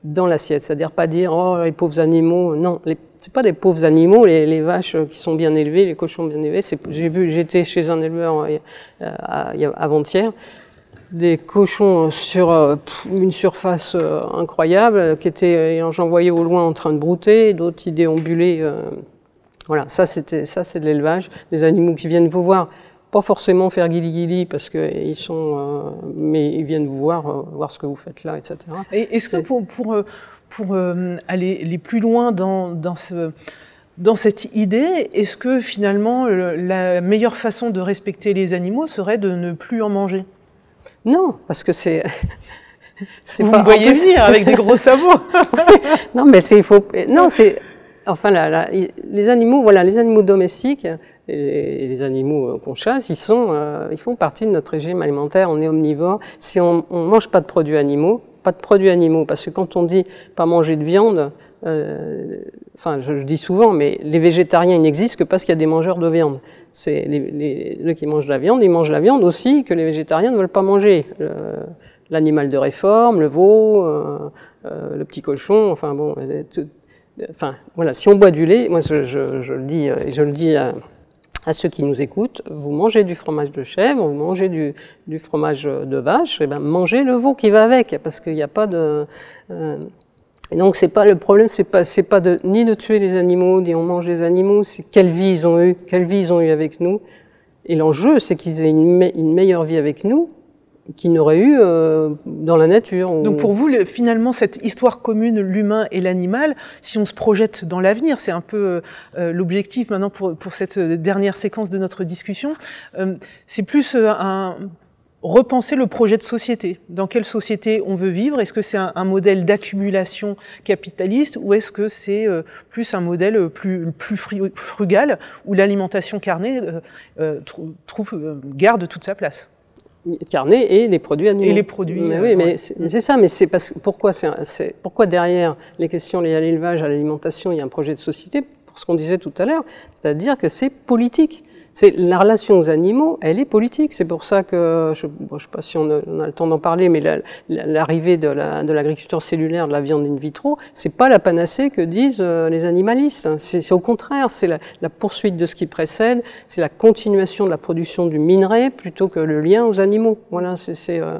S4: dans l'assiette. C'est-à-dire pas dire oh les pauvres animaux. Non, c'est pas des pauvres animaux. Les, les, vaches qui sont bien élevées, les cochons bien élevés. J'ai vu, j'étais chez un éleveur avant-hier des cochons sur une surface incroyable, qui étaient, j'en voyais au loin en train de brouter, d'autres y déambulaient Voilà, ça c'était ça c'est de l'élevage, des animaux qui viennent vous voir, pas forcément faire guili guili parce qu'ils sont, euh, mais ils viennent vous voir, euh, voir ce que vous faites là, etc.
S1: Et est-ce que pour, pour, pour aller, aller, plus loin dans, dans ce dans cette idée, est-ce que finalement la meilleure façon de respecter les animaux serait de ne plus en manger?
S4: Non, parce que <laughs> c'est
S1: Vous pas, me voyez venir avec des gros sabots. <laughs>
S4: non, mais c'est faut. Non, c'est enfin les animaux, voilà, les animaux domestiques et les animaux euh, qu'on chasse, ils sont, euh, ils font partie de notre régime alimentaire. On est omnivore. Si on, on mange pas de produits animaux, pas de produits animaux, parce que quand on dit pas manger de viande, euh, enfin, je, dis souvent, mais les végétariens, n'existent que parce qu'il y a des mangeurs de viande. C'est les, les, les, qui mangent de la viande, ils mangent la viande aussi que les végétariens ne veulent pas manger. L'animal de réforme, le veau, euh, euh, le petit cochon, enfin bon, enfin voilà, si on boit du lait, moi je, je, je le dis et je le dis à, ceux qui nous écoutent, vous mangez du fromage de chèvre, vous mangez du, du fromage de vache, et ben mangez le veau qui va avec, parce qu'il n'y a pas de euh, et donc c'est pas le problème, c'est pas c'est pas de ni de tuer les animaux, ni on mange les animaux, c'est quelle vie ils ont eu, quelle vie ils ont eu avec nous. Et l'enjeu, c'est qu'ils aient une, une meilleure vie avec nous qui n'aurait eu euh, dans la nature.
S1: Donc pour vous, le, finalement, cette histoire commune, l'humain et l'animal, si on se projette dans l'avenir, c'est un peu euh, l'objectif maintenant pour, pour cette dernière séquence de notre discussion, euh, c'est plus euh, un repenser le projet de société. Dans quelle société on veut vivre? Est-ce que c'est un, modèle d'accumulation capitaliste ou est-ce que c'est euh, plus un modèle plus, plus frugal où l'alimentation carnée euh, trouve, garde toute sa place?
S4: Carnet et les produits animaux.
S1: Et les produits.
S4: Mais oui, mais c'est ça. Mais c'est parce pourquoi c'est pourquoi derrière les questions liées à l'élevage, à l'alimentation, il y a un projet de société pour ce qu'on disait tout à l'heure, c'est-à-dire que c'est politique. C'est la relation aux animaux, elle est politique. C'est pour ça que je ne sais pas si on a, le temps d'en parler, mais l'arrivée de l'agriculture la, de cellulaire, de la viande in vitro, c'est pas la panacée que disent euh, les animalistes. C'est au contraire, c'est la, la, poursuite de ce qui précède, c'est la continuation de la production du minerai plutôt que le lien aux animaux. Voilà, c'est euh,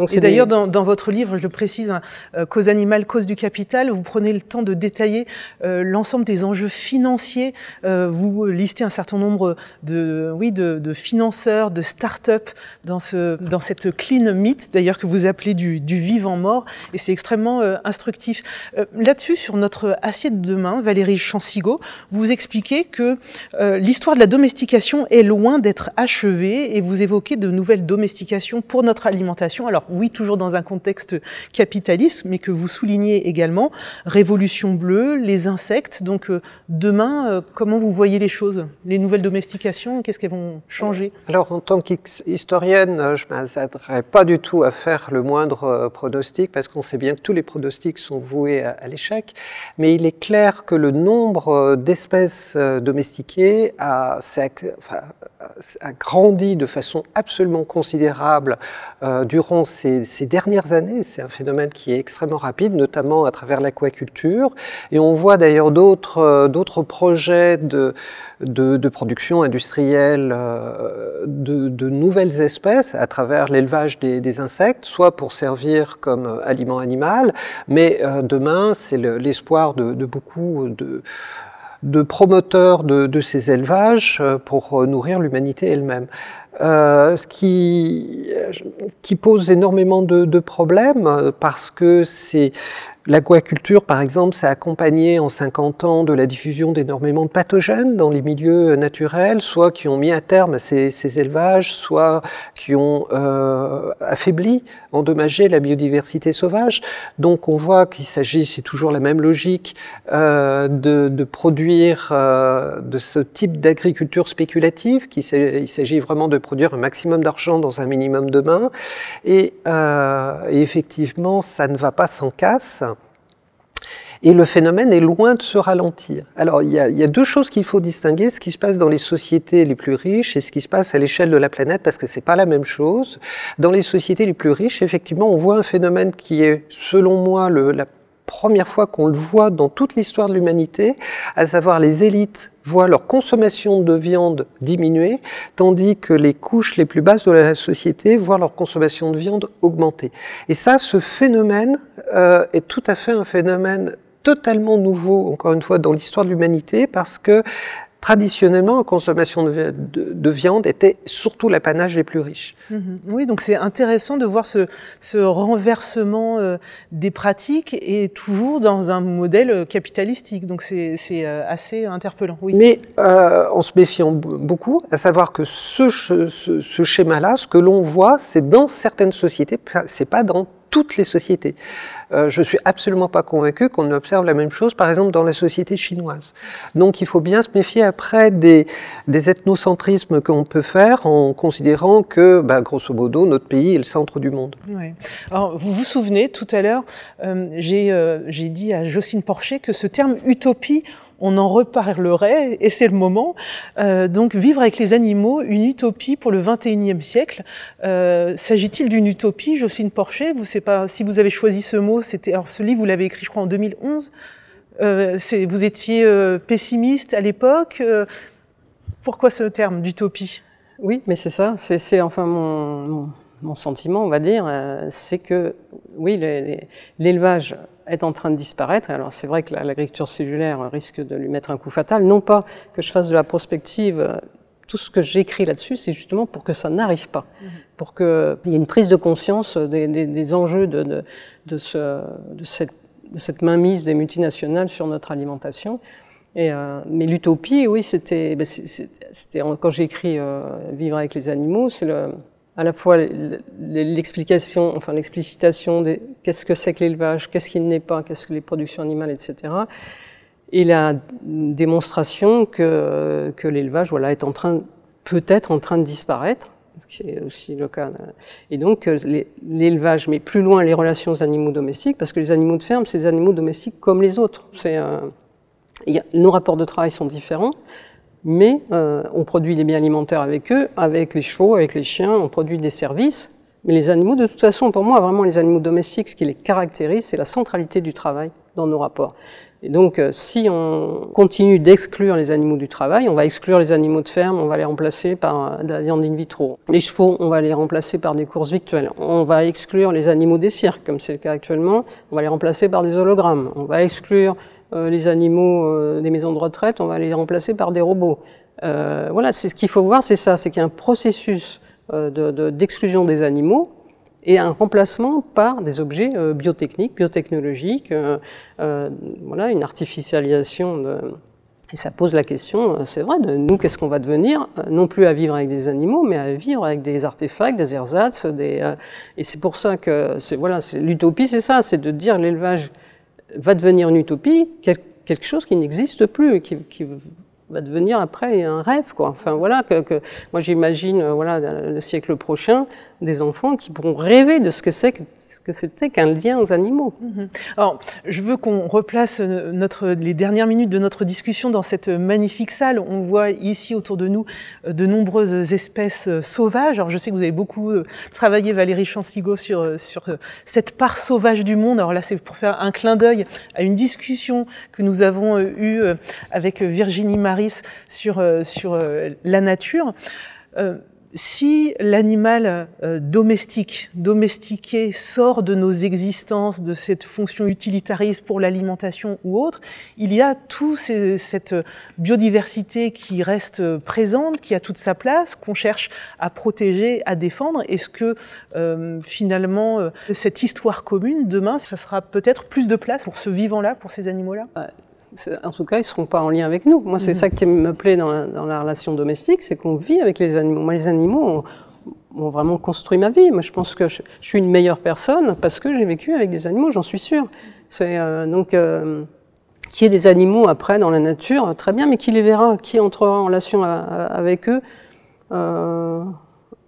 S1: donc et d'ailleurs, des... dans, dans, votre livre, je le précise, hein, euh, Cause animale, cause du capital, vous prenez le temps de détailler euh, l'ensemble des enjeux financiers. Euh, vous listez un certain nombre de, oui, de, de financeurs, de start-up dans, ce, dans cette clean meat, d'ailleurs que vous appelez du, du vivant mort, et c'est extrêmement euh, instructif. Euh, là-dessus, sur notre assiette de demain, Valérie Chansigo, vous expliquez que euh, l'histoire de la domestication est loin d'être achevée, et vous évoquez de nouvelles domestications pour notre alimentation. Alors oui, toujours dans un contexte capitaliste, mais que vous soulignez également, révolution bleue, les insectes. Donc euh, demain, euh, comment vous voyez les choses Les nouvelles domestications, qu'est-ce qu'elles vont changer?
S3: Alors en tant qu'historienne, euh, je ne m'attarderai pas du tout à faire le moindre pronostic, parce qu'on sait bien que tous les pronostics sont voués à, à l'échec, mais il est clair que le nombre d'espèces domestiquées a, enfin, a, grandi de façon absolument considérable euh, durant ces, dernières années. C'est un phénomène qui est extrêmement rapide, notamment à travers l'aquaculture. Et on voit d'ailleurs d'autres euh, projets de, de, production industrielle euh, de, nouvelles espèces à travers l'élevage des, insectes, soit pour servir comme aliment animal, mais euh, demain, c'est l'espoir de, beaucoup de de promoteurs de, ces élevages euh, pour nourrir l'humanité elle-même. Euh, ce qui, pose énormément de problèmes parce que c'est L'aquaculture, par exemple, s'est accompagné en 50 ans de la diffusion d'énormément de pathogènes dans les milieux naturels, soit qui ont mis à terme ces, ces élevages, soit qui ont euh, affaibli, endommagé la biodiversité sauvage. Donc on voit qu'il s'agit, c'est toujours la même logique, euh, de, produire euh, de ce type d'agriculture spéculative, qu'il il s'agit vraiment de produire un maximum d'argent dans un minimum de mains. Et, et effectivement, ça ne va pas sans casse. Et le phénomène est loin de se ralentir. Alors, il y a, il y a deux choses qu'il faut distinguer, ce qui se passe dans les sociétés les plus riches et ce qui se passe à l'échelle de la planète, parce que c'est pas la même chose. Dans les sociétés les plus riches, effectivement, on voit un phénomène qui est, selon moi, le, la première fois qu'on le voit dans toute l'histoire de l'humanité, à savoir les élites voient leur consommation de viande diminuer, tandis que les couches les plus basses de la société voient leur consommation de viande augmenter. Et ça, ce phénomène euh, est tout à fait un phénomène totalement nouveau, encore une fois, dans l'histoire de l'humanité, parce que traditionnellement, la consommation de, viande était surtout l'apanage des plus riches.
S1: Mhm. Oui, donc c'est intéressant de voir ce, ce renversement euh, des pratiques et toujours dans un modèle capitalistique. Donc c'est euh, assez interpellant. Oui.
S3: Mais euh, en se méfiant beaucoup, à savoir que ce, ce, ce schéma-là, ce que l'on voit, c'est dans certaines sociétés, c'est pas dans toutes les sociétés. Euh, je suis absolument pas convaincu qu'on observe la même chose, par exemple, dans la société chinoise. Donc, il faut bien se méfier après des, ethnocentrismes qu'on peut faire en considérant que, bah, grosso modo, notre pays est le centre du monde.
S1: Vous vous souvenez, tout à l'heure, euh, euh, j'ai dit à Jocelyne Porcher que ce terme utopie, on en reparlerait, et c'est le moment. Euh, donc, vivre avec les animaux, une utopie pour le 21e siècle. Euh, S'agit-il d'une utopie, Jocelyne Porcher? Vous savez pas si vous avez choisi ce mot. C'était alors ce livre, vous l'avez écrit, je crois, en 2011. Euh, vous étiez euh, pessimiste à l'époque. Euh, pourquoi ce terme d'utopie?
S4: Oui, mais c'est ça. C'est enfin mon, mon, mon, sentiment, on va dire. Euh, c'est que oui, l'élevage est en train de disparaître. Alors c'est vrai que l'agriculture cellulaire risque de lui mettre un coup fatal. Non pas que je fasse de la prospective, tout ce que j'écris là-dessus, c'est justement pour que ça n'arrive pas, mmh. pour qu'il y ait une prise de conscience des, des, des enjeux de, de, de, ce, de, cette, de cette mainmise des multinationales sur notre alimentation. Et, euh, mais l'utopie, oui, c'était, ben quand j'ai écrit euh, Vivre avec les animaux, c'est le à la fois l'explication, enfin l'explicitation de qu'est-ce que c'est que l'élevage, qu'est-ce qu'il n'est pas, qu'est-ce que les productions animales, etc. Et la démonstration que, que l'élevage voilà, est en train, peut-être en train de disparaître, c'est aussi le cas. Et donc l'élevage met plus loin les relations aux animaux domestiques, parce que les animaux de ferme, c'est des animaux domestiques comme les autres. C'est, euh, nos rapports de travail sont différents, mais euh, on produit des biens alimentaires avec eux, avec les chevaux, avec les chiens, on produit des services. Mais les animaux, de toute façon, pour moi, vraiment les animaux domestiques, ce qui les caractérise, c'est la centralité du travail dans nos rapports. Et donc, euh, si on continue d'exclure les animaux du travail, on va exclure les animaux de ferme, on va les remplacer par euh, de la viande in vitro. Les chevaux, on va les remplacer par des courses virtuelles. On va exclure les animaux des cirques, comme c'est le cas actuellement, on va les remplacer par des hologrammes. On va exclure les animaux euh, des maisons de retraite, on va les remplacer par des robots. Euh, voilà, c'est ce qu'il faut voir, c'est ça, c'est qu'il y a un processus d'exclusion de, des animaux et un remplacement par des objets biotechniques, biotechnologiques, voilà, une artificialisation de, et ça pose la question, c'est vrai, de nous, qu'est-ce qu'on va devenir Non plus à vivre avec des animaux, mais à vivre avec des artefacts, des ersatz. Des, et c'est pour ça que voilà, l'utopie, c'est ça, c'est de dire l'élevage va devenir une utopie, quelque chose qui n'existe plus, qui, va devenir après un rêve, quoi. Enfin voilà, que, moi j'imagine, voilà, le siècle prochain, des enfants qui pourront rêver de ce que c'est que c'était qu'un lien aux animaux.
S1: Mhm. Alors, je veux qu'on replace euh, notre, les dernières minutes de notre discussion dans cette magnifique salle. On voit ici autour de nous euh, de nombreuses espèces sauvages. Alors, je sais que vous avez beaucoup travaillé, Valérie Chansigo, sur, sur cette part sauvage du monde. Alors là, c'est pour faire un clin d'œil à une discussion que nous avons eue avec Virginie Marie sur, euh, sur euh, la nature. Euh, si l'animal domestique, domestiqué, sort de nos existences, de cette fonction utilitariste pour l'alimentation ou autre, il y a toute cette biodiversité qui reste présente, qui a toute sa place, qu'on cherche à protéger, à défendre. Est-ce que finalement, cette histoire commune, demain, ça sera peut-être plus de place pour ce vivant-là, pour ces animaux-là?
S4: En tout cas, ils ne seront pas en lien avec nous. Moi, c'est mhm. ça qui me plaît dans la, dans la relation domestique, c'est qu'on vit avec les animaux. Moi, les animaux ont, vraiment construit ma vie. Moi, je pense que je, suis une meilleure personne parce que j'ai vécu avec des animaux, j'en suis sûre. C'est euh, donc euh, qui est des animaux après dans la nature, très bien, mais qui les verra, qui entrera en relation avec eux. Euh,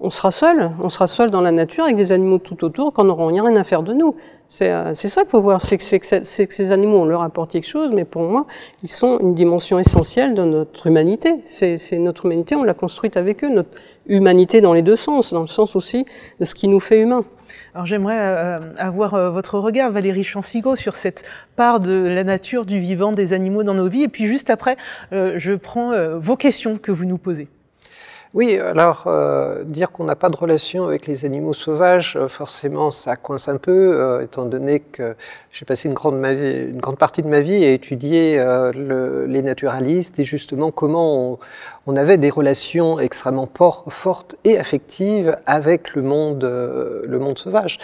S4: on sera seul, on sera seul dans la nature avec des animaux tout autour qu'on n'auront rien à faire de nous. Euh, c'est ça qu'il faut voir, c'est que, que, ces animaux, on leur apporte quelque chose, mais pour moi, ils sont une dimension essentielle de notre humanité. C'est notre humanité, on l'a construite avec eux, notre humanité dans les deux sens, dans le sens aussi de ce qui nous fait humains.
S1: Alors j'aimerais euh, avoir euh, votre regard, Valérie Chansigo, sur cette part de la nature, du vivant, des animaux dans nos vies. Et puis juste après, je prends vos questions que vous nous posez.
S3: Oui, alors euh, dire qu'on n'a pas de relation avec les animaux sauvages, euh, forcément, ça coince un peu, euh, étant donné que j'ai passé une grande, partie de ma vie à étudier les naturalistes et justement comment on, avait des relations extrêmement fortes et affectives avec le monde, sauvage.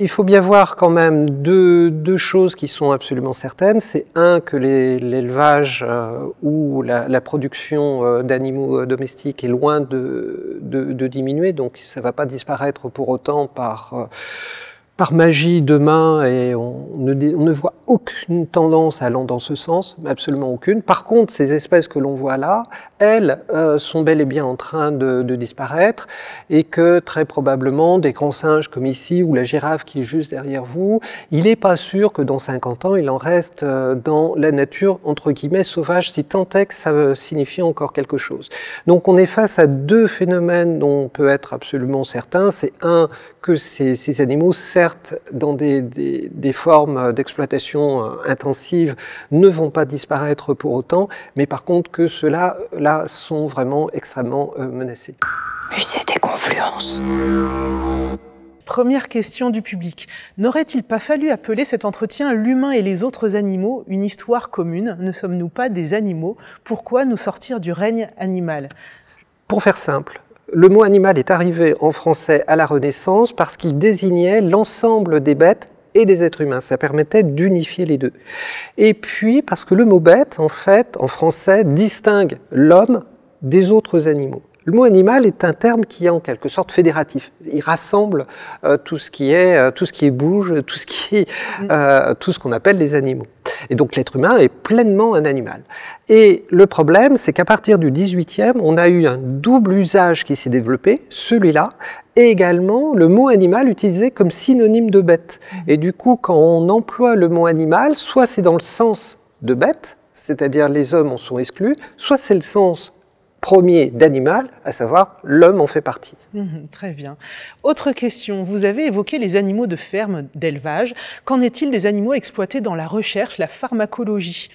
S3: Il faut bien voir quand même deux, choses qui sont absolument certaines. C'est un que l'élevage euh, ou la, production euh, d'animaux euh, domestiques est loin de, diminuer, donc ça ne va pas disparaître pour autant par par magie demain et on ne, voit aucune tendance allant dans ce sens, absolument aucune. Par contre, ces espèces que l'on voit là, elles, euh, sont bel et bien en train de, disparaître et que très probablement des grands singes comme ici ou la girafe qui est juste derrière vous, il n'est pas sûr que dans 50 ans il en reste euh, dans la nature entre guillemets sauvage si tant est que ça signifie encore quelque chose. Donc on est face à deux phénomènes dont on peut être absolument certain. C'est un que ces, animaux, certes, dans des, des, formes d'exploitation euh, intensive, ne vont pas disparaître pour autant, mais par contre que ceux-là là, sont vraiment extrêmement euh, menacés.
S2: Musée des confluences.
S1: Première question du public. N'aurait-il pas fallu appeler cet entretien L'humain et les autres animaux, une histoire commune Ne sommes-nous pas des animaux? Pourquoi nous sortir du règne animal?
S3: Pour faire simple, le mot animal est arrivé en français à la Renaissance parce qu'il désignait l'ensemble des bêtes et des êtres humains. Ça permettait d'unifier les deux. Et puis parce que le mot bête, en fait, en français, distingue l'homme des autres animaux. Le mot animal est un terme qui est en quelque sorte fédératif. Il rassemble euh, tout ce qui est, euh, tout ce qui est bouge, tout ce qui est, mm. euh, tout ce qu'on appelle les animaux. Et donc l'être humain est pleinement un animal. Et le problème, c'est qu'à partir du 18e, on a eu un double usage qui s'est développé, celui-là, et également le mot animal utilisé comme synonyme de bête. Mm. Et du coup, quand on emploie le mot animal, soit c'est dans le sens de bête, c'est-à-dire les hommes en sont exclus, soit c'est le sens premier d'animal, à savoir l'homme en fait partie. <laughs>
S1: Très bien. Autre question, vous avez évoqué les animaux de ferme, d'élevage. Qu'en est-il des animaux exploités dans la recherche, la pharmacologie?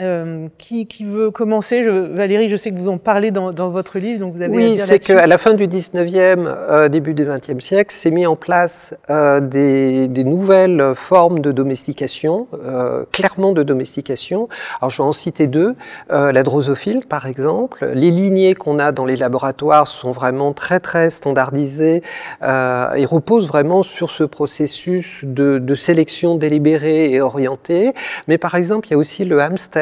S1: Euh, qui, qui, veut commencer? Je, Valérie, je sais que vous en parlez dans, dans votre livre, donc vous avez
S3: Oui, c'est qu'à la fin du 19e, euh, début du 20e siècle, s'est mis en place euh, des, des, nouvelles formes de domestication, clairement de domestication. Alors je vais en citer deux. La drosophile, par exemple. Les lignées qu'on a dans les laboratoires sont vraiment très très standardisées et reposent vraiment sur ce processus de, de sélection délibérée et orientée. Mais par exemple, il y a aussi le hamster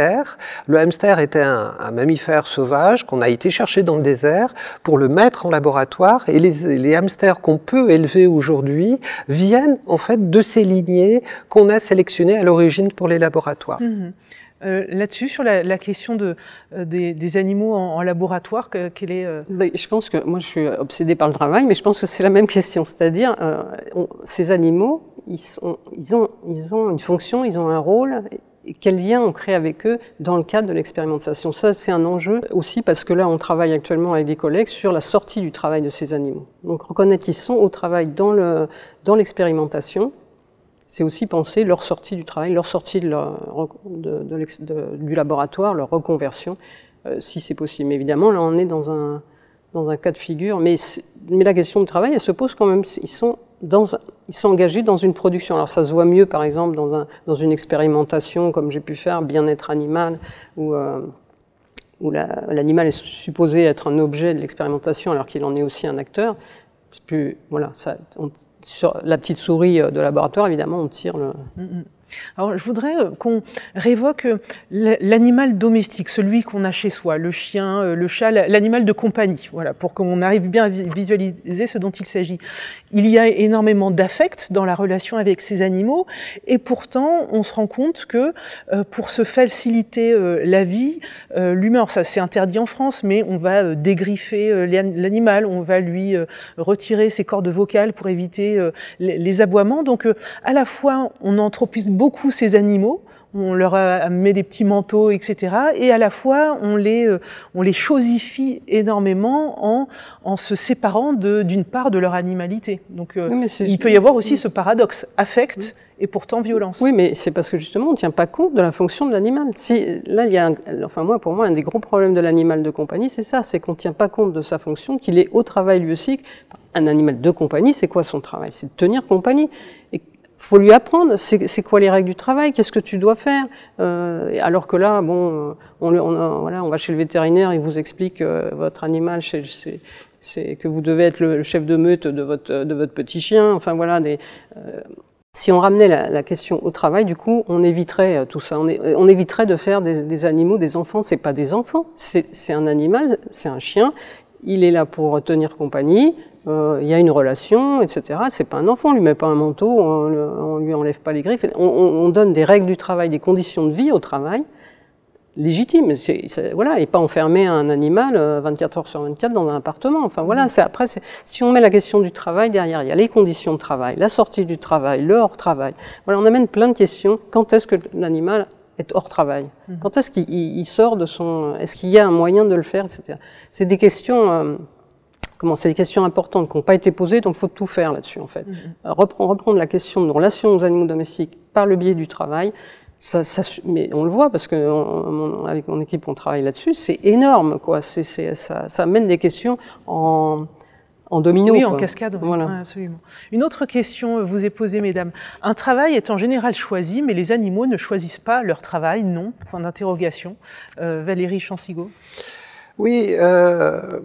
S3: le hamster était un, mammifère sauvage qu'on a été chercher dans le désert pour le mettre en laboratoire et les, hamsters qu'on peut élever aujourd'hui viennent en fait de ces lignées qu'on a sélectionnées à l'origine pour les laboratoires.
S1: Mmh. Euh, là-dessus, sur la, question de, euh, des, animaux en, laboratoire, quelle est euh,
S4: ben, Je pense que moi, je suis obsédée par le travail, mais je pense que c'est la même question. C'est-à-dire, ces animaux, ils, sont, ils, ont, ils ont une fonction, ils ont un rôle, quel lien on crée avec eux dans le cadre de l'expérimentation. Ça, c'est un enjeu aussi parce que là, on travaille actuellement avec des collègues sur la sortie du travail de ces animaux. Donc, reconnaître qu'ils sont au travail dans le dans l'expérimentation, c'est aussi penser leur sortie du travail, leur sortie du laboratoire, leur reconversion, euh, si c'est possible. Mais évidemment, là, on est dans un dans un cas de figure. Mais, mais la question du travail, elle se pose quand même. Ils sont dans, ils sont engagés dans une production. Alors ça se voit mieux, par exemple, dans, un, dans une expérimentation comme j'ai pu faire, bien-être animal, où, euh, l'animal est supposé être un objet de l'expérimentation alors qu'il en est aussi un acteur. Plus, voilà, sur la petite souris de laboratoire, évidemment, on tire le... Mm, mm.
S1: Alors, je voudrais euh, qu'on révoque euh, l'animal domestique, celui qu'on a chez soi, le chien, euh, le chat, l'animal de compagnie, voilà, pour qu'on arrive bien à visualiser ce dont il s'agit. Il y a énormément d'affect dans la relation avec ces animaux, et pourtant, on se rend compte que pour se faciliter la vie, l'humain, ça c'est interdit en France, mais on va dégriffer l'animal, on va lui retirer ses cordes vocales pour éviter les aboiements. Donc, à la fois, on anthropise beaucoup ces animaux, on leur met des petits manteaux, etc. Et à la fois, on les, euh, on les chosifie énormément en, en se séparant d'une part de leur animalité. Donc, euh, il peut y avoir aussi ce paradoxe, affect et pourtant violence.
S4: Oui, mais c'est parce que justement, on ne tient pas compte de la fonction de l'animal. Si, là, il y a, enfin moi, pour moi, un des gros problèmes de l'animal de compagnie, c'est ça, c'est qu'on ne tient pas compte de sa fonction, qu'il est au travail lui aussi. Un animal de compagnie, c'est quoi son travail? C'est de tenir compagnie. Et faut lui apprendre, c'est quoi les règles du travail, qu'est-ce que tu dois faire. Euh, alors que là, bon, on, on, voilà, on va chez le vétérinaire, il vous explique euh, votre animal, c'est que vous devez être le, chef de meute de votre, de votre petit chien. Enfin voilà, des, euh, si on ramenait la, la, question au travail, du coup, on éviterait euh, tout ça. On, on éviterait de faire des, des animaux, des enfants. C'est pas des enfants, c'est un animal, c'est un chien. Il est là pour tenir compagnie euh, il y a une relation, etc. C'est pas un enfant, on lui met pas un manteau, on, on lui enlève pas les griffes. On, on, donne des règles du travail, des conditions de vie au travail légitimes. Voilà, et pas enfermer un animal 24 euh, heures sur 24 dans un appartement. Enfin voilà, c'est après, si on met la question du travail derrière, il y a les conditions de travail, la sortie du travail, le hors travail. Voilà, on amène plein de questions. Quand est-ce que l'animal est hors travail? Mmh. Quand est-ce qu'il sort de son Est-ce qu'il y a un moyen de le faire, etc. C'est des questions. Euh, comment c'est des questions importantes qui n'ont pas été posées, donc il faut tout faire là-dessus en fait. Mm-hmm. Euh, reprendre, reprendre, la question de nos relations aux animaux domestiques par le biais du travail, ça, ça, mais on le voit parce que avec mon équipe on travaille là-dessus, c'est énorme quoi. C'est, ça, ça amène des questions en, en domino.
S1: Oui, en cascade. Voilà. absolument. Une autre question vous est posée, mesdames. Un travail est en général choisi, mais les animaux ne choisissent pas leur travail, non? Point d'interrogation. Euh, Valérie Chansigo.
S3: Oui. Euh euh,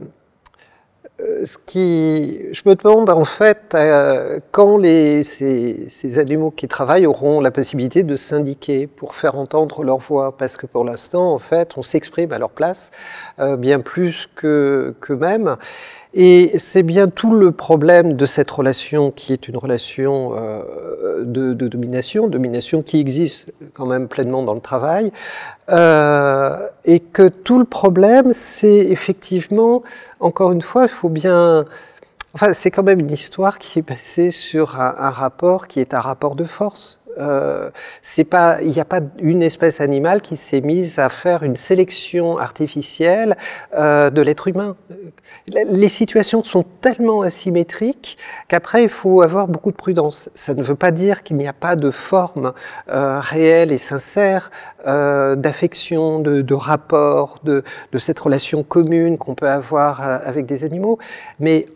S3: ce qui, je me demande en fait euh, quand les, ces, ces, animaux qui travaillent auront la possibilité de syndiquer pour faire entendre leur voix, parce que pour l'instant, en fait, on s'exprime à leur place euh, bien plus que qu'eux-mêmes. Et c'est bien tout le problème de cette relation qui est une relation euh, de, domination, domination qui existe quand même pleinement dans le travail, euh, et que tout le problème, c'est effectivement, encore une fois, il faut bien... Enfin, c'est quand même une histoire qui est basée sur un rapport qui est un rapport de force. Euh, il n'y a pas une espèce animale qui s'est mise à faire une sélection artificielle euh, de l'être humain. Les situations sont tellement asymétriques qu'après il faut avoir beaucoup de prudence. Ça ne veut pas dire qu'il n'y a pas de forme euh, réelle et sincère euh, d'affection, de, de, rapport, de, de cette relation commune qu'on peut avoir euh, avec des animaux, mais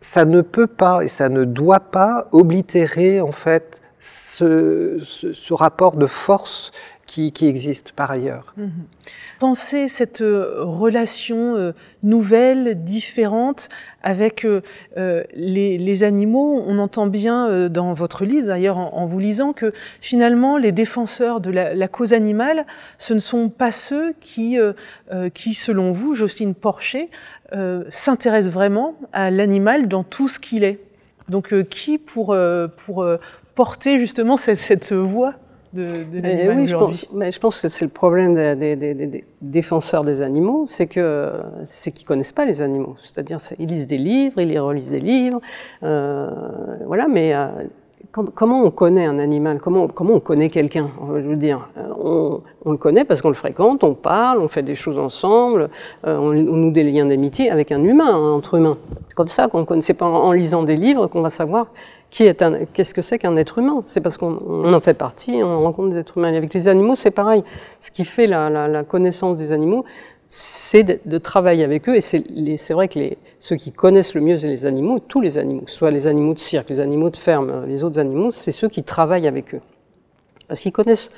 S3: ça ne peut pas et ça ne doit pas oblitérer en fait ce, rapport de force qui, existe par ailleurs. Mmh.
S1: Pensez cette euh, relation euh, nouvelle, différente avec euh, les, animaux. On entend bien dans votre livre, d'ailleurs, en, en, vous lisant, que finalement, les défenseurs de la, la cause animale, ce ne sont pas ceux qui, qui selon vous, Jocelyne Porcher, s'intéressent vraiment à l'animal dans tout ce qu'il est. Donc, qui pour, pour porter justement cette, cette voix de, de
S4: eh oui, je pense, mais je pense que c'est le problème des, des, des, des, défenseurs des animaux, c'est que c'est qu'ils connaissent pas les animaux. C'est-à-dire, ils lisent des livres, ils relisent des livres, euh, voilà. Mais euh, quand, comment on connaît un animal? Comment comment on connaît quelqu'un? Je veux dire, euh, on, on, le connaît parce qu'on le fréquente, on parle, on fait des choses ensemble, euh, on, on, noue des liens d'amitié avec un humain, hein, entre humains. C'est comme ça qu'on connaît. C'est pas en lisant des livres qu'on va savoir qu'est-ce que c'est qu'un être humain? C'est parce qu'on en fait partie, on rencontre des êtres humains. Et avec les animaux, c'est pareil. Ce qui fait la, la, la connaissance des animaux, c'est de, de, travailler avec eux. Et c'est vrai que les, ceux qui connaissent le mieux les animaux, tous les animaux, soit les animaux de cirque, les animaux de ferme, les autres animaux, c'est ceux qui travaillent avec eux. Parce qu'ils connaissent,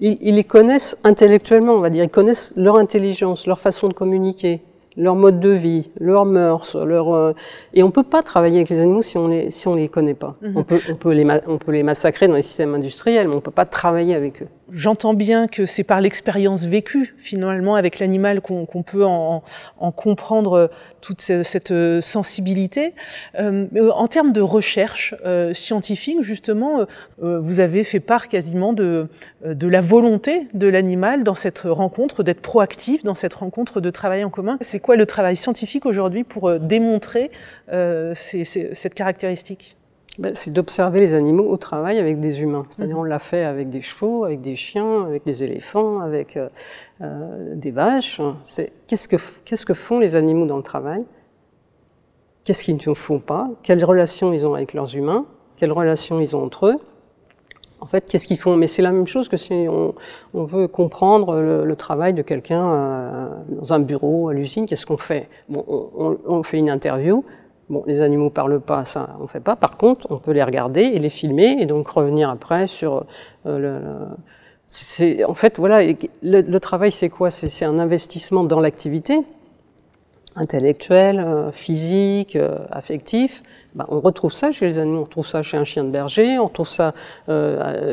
S4: ils, ils les connaissent intellectuellement, on va dire. Ils connaissent leur intelligence, leur façon de communiquer, leur mode de vie, leurs mœurs, leur euh... et on peut pas travailler avec les animaux si on les si on les connaît pas. Mm -hmm. On peut on peut les on peut les massacrer dans les systèmes industriels, mais on peut pas travailler avec eux.
S1: J'entends bien que c'est par l'expérience vécue, finalement, avec l'animal qu'on qu peut en, en, comprendre toute cette sensibilité. Euh, en termes de recherche euh, scientifique, justement, euh, vous avez fait part quasiment de, la volonté de l'animal dans cette rencontre, d'être proactif dans cette rencontre de travail en commun. C'est quoi le travail scientifique aujourd'hui pour euh, démontrer euh, cette caractéristique?
S4: Ben, C'est d'observer les animaux au travail avec des humains. C'est-à-dire on l'a fait avec des chevaux, avec des chiens, avec des éléphants, avec euh, euh, des vaches. Qu'est-ce que, qu'est-ce que font les animaux dans le travail? Qu'est-ce qu'ils ne font pas? Quelles relations ils ont avec leurs humains? Quelles relations ils ont entre eux? En fait, qu'est-ce qu'ils font? Mais c'est la même chose que si on, veut comprendre le, travail de quelqu'un euh, dans un bureau, à l'usine, qu'est-ce qu'on fait? Bon, on, fait une interview. Bon, les animaux parlent pas, ça on fait pas. Par contre, on peut les regarder et les filmer et donc revenir après sur euh, le, c'est en fait voilà le travail c'est quoi? C'est un investissement dans l'activité intellectuel, euh, physique, euh, affectif, bah, on retrouve ça chez les animaux. On retrouve ça chez un chien de berger, on retrouve ça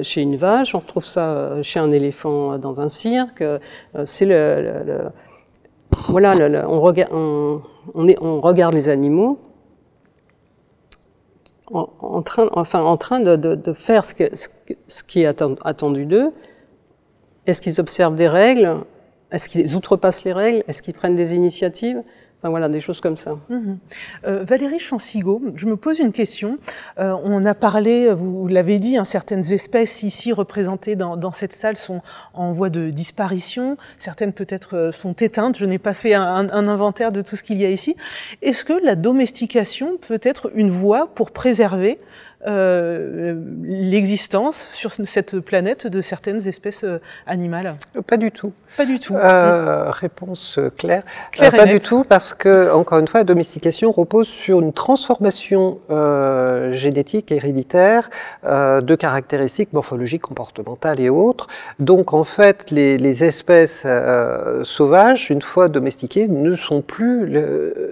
S4: chez une vache, on retrouve ça chez un éléphant dans un cirque. c'est le, voilà, on, regarde les animaux en, train, enfin, en train de, de, faire ce, que, ce, qui est attendu d'eux. Est-ce qu'ils observent des règles? Est-ce qu'ils outrepassent les règles? Est-ce qu'ils prennent des initiatives? Enfin, voilà, des choses comme ça.
S1: Mhm. Euh, Valérie Chansigo, je me pose une question. Euh, on a parlé, vous l'avez dit, hein, certaines espèces ici représentées dans, cette salle sont en voie de disparition. Certaines peut-être euh, sont éteintes. Je n'ai pas fait un, inventaire de tout ce qu'il y a ici. Est-ce que la domestication peut être une voie pour préserver l'existence sur cette planète de certaines espèces euh, animales
S3: Pas du tout.
S1: Pas du tout.
S3: Euh, réponse claire. claire pas du tout parce que, encore une fois, la domestication repose sur une transformation génétique, héréditaire, de caractéristiques morphologiques, comportementales et autres. Donc, en fait, les, les espèces sauvages, une fois domestiquées, ne sont plus.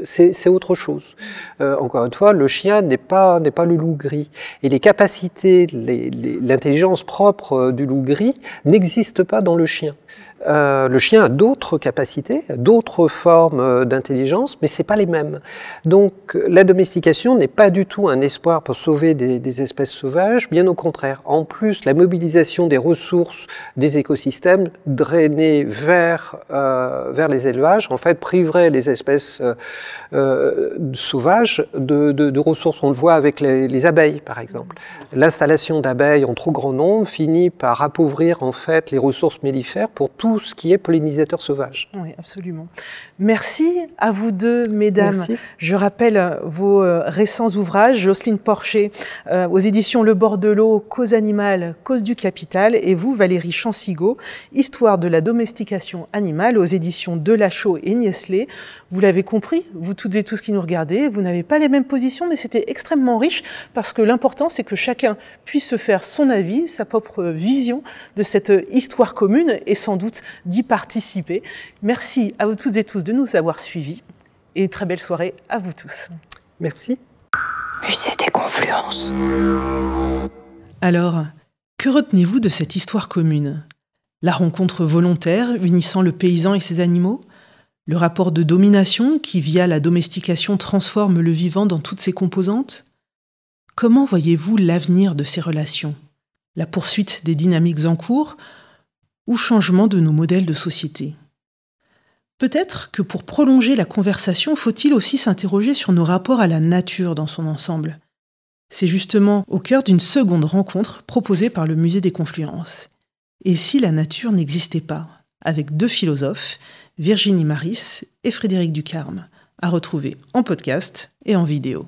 S3: C'est autre chose. encore une fois, le chien n'est pas, n'est pas le loup gris. Et les capacités, l'intelligence propre euh, du loup gris n'existe pas dans le chien. Euh, le chien a d'autres capacités, d'autres formes euh, d'intelligence, mais c'est pas les mêmes. Donc la domestication n'est pas du tout un espoir pour sauver des, espèces sauvages, bien au contraire. En plus, la mobilisation des ressources des écosystèmes drainées vers euh, vers les élevages, en fait, priverait les espèces sauvages de, ressources. On le voit avec les, les abeilles, par exemple. L'installation d'abeilles en trop grand nombre finit par appauvrir en fait les ressources mellifères pour tout ce qui est pollinisateur sauvage.
S1: Oui, absolument. Merci à vous deux, mesdames. Je rappelle vos euh, récents ouvrages, Jocelyne Porcher euh, aux éditions Le Bord de l'eau, Cause animale, Cause du capital, et vous, Valérie Chansigo, Histoire de la domestication animale aux éditions Delachaux et Niesley. Vous l'avez compris, vous toutes et tous qui nous regardez, vous n'avez pas les mêmes positions, mais c'était extrêmement riche parce que l'important, c'est que chacun puisse se faire son avis, sa propre vision de cette histoire commune et sans doute d'y participer. Merci à vous toutes et tous de nous avoir suivis et très belle soirée à vous tous.
S3: Merci.
S2: Musée des confluences.
S1: Alors, que retenez-vous de cette histoire commune? La rencontre volontaire unissant le paysan et ses animaux? Le rapport de domination qui, via la domestication, transforme le vivant dans toutes ses composantes? Comment voyez-vous l'avenir de ces relations? La poursuite des dynamiques en cours? Ou changement de nos modèles de société. Peut-être que pour prolonger la conversation, faut-il aussi s'interroger sur nos rapports à la nature dans son ensemble. C'est justement au cœur d'une seconde rencontre proposée par le Musée des Confluences. Et si la nature n'existait pas? Avec deux philosophes, Virginie Maris et Frédéric Ducarme, à retrouver en podcast et en vidéo.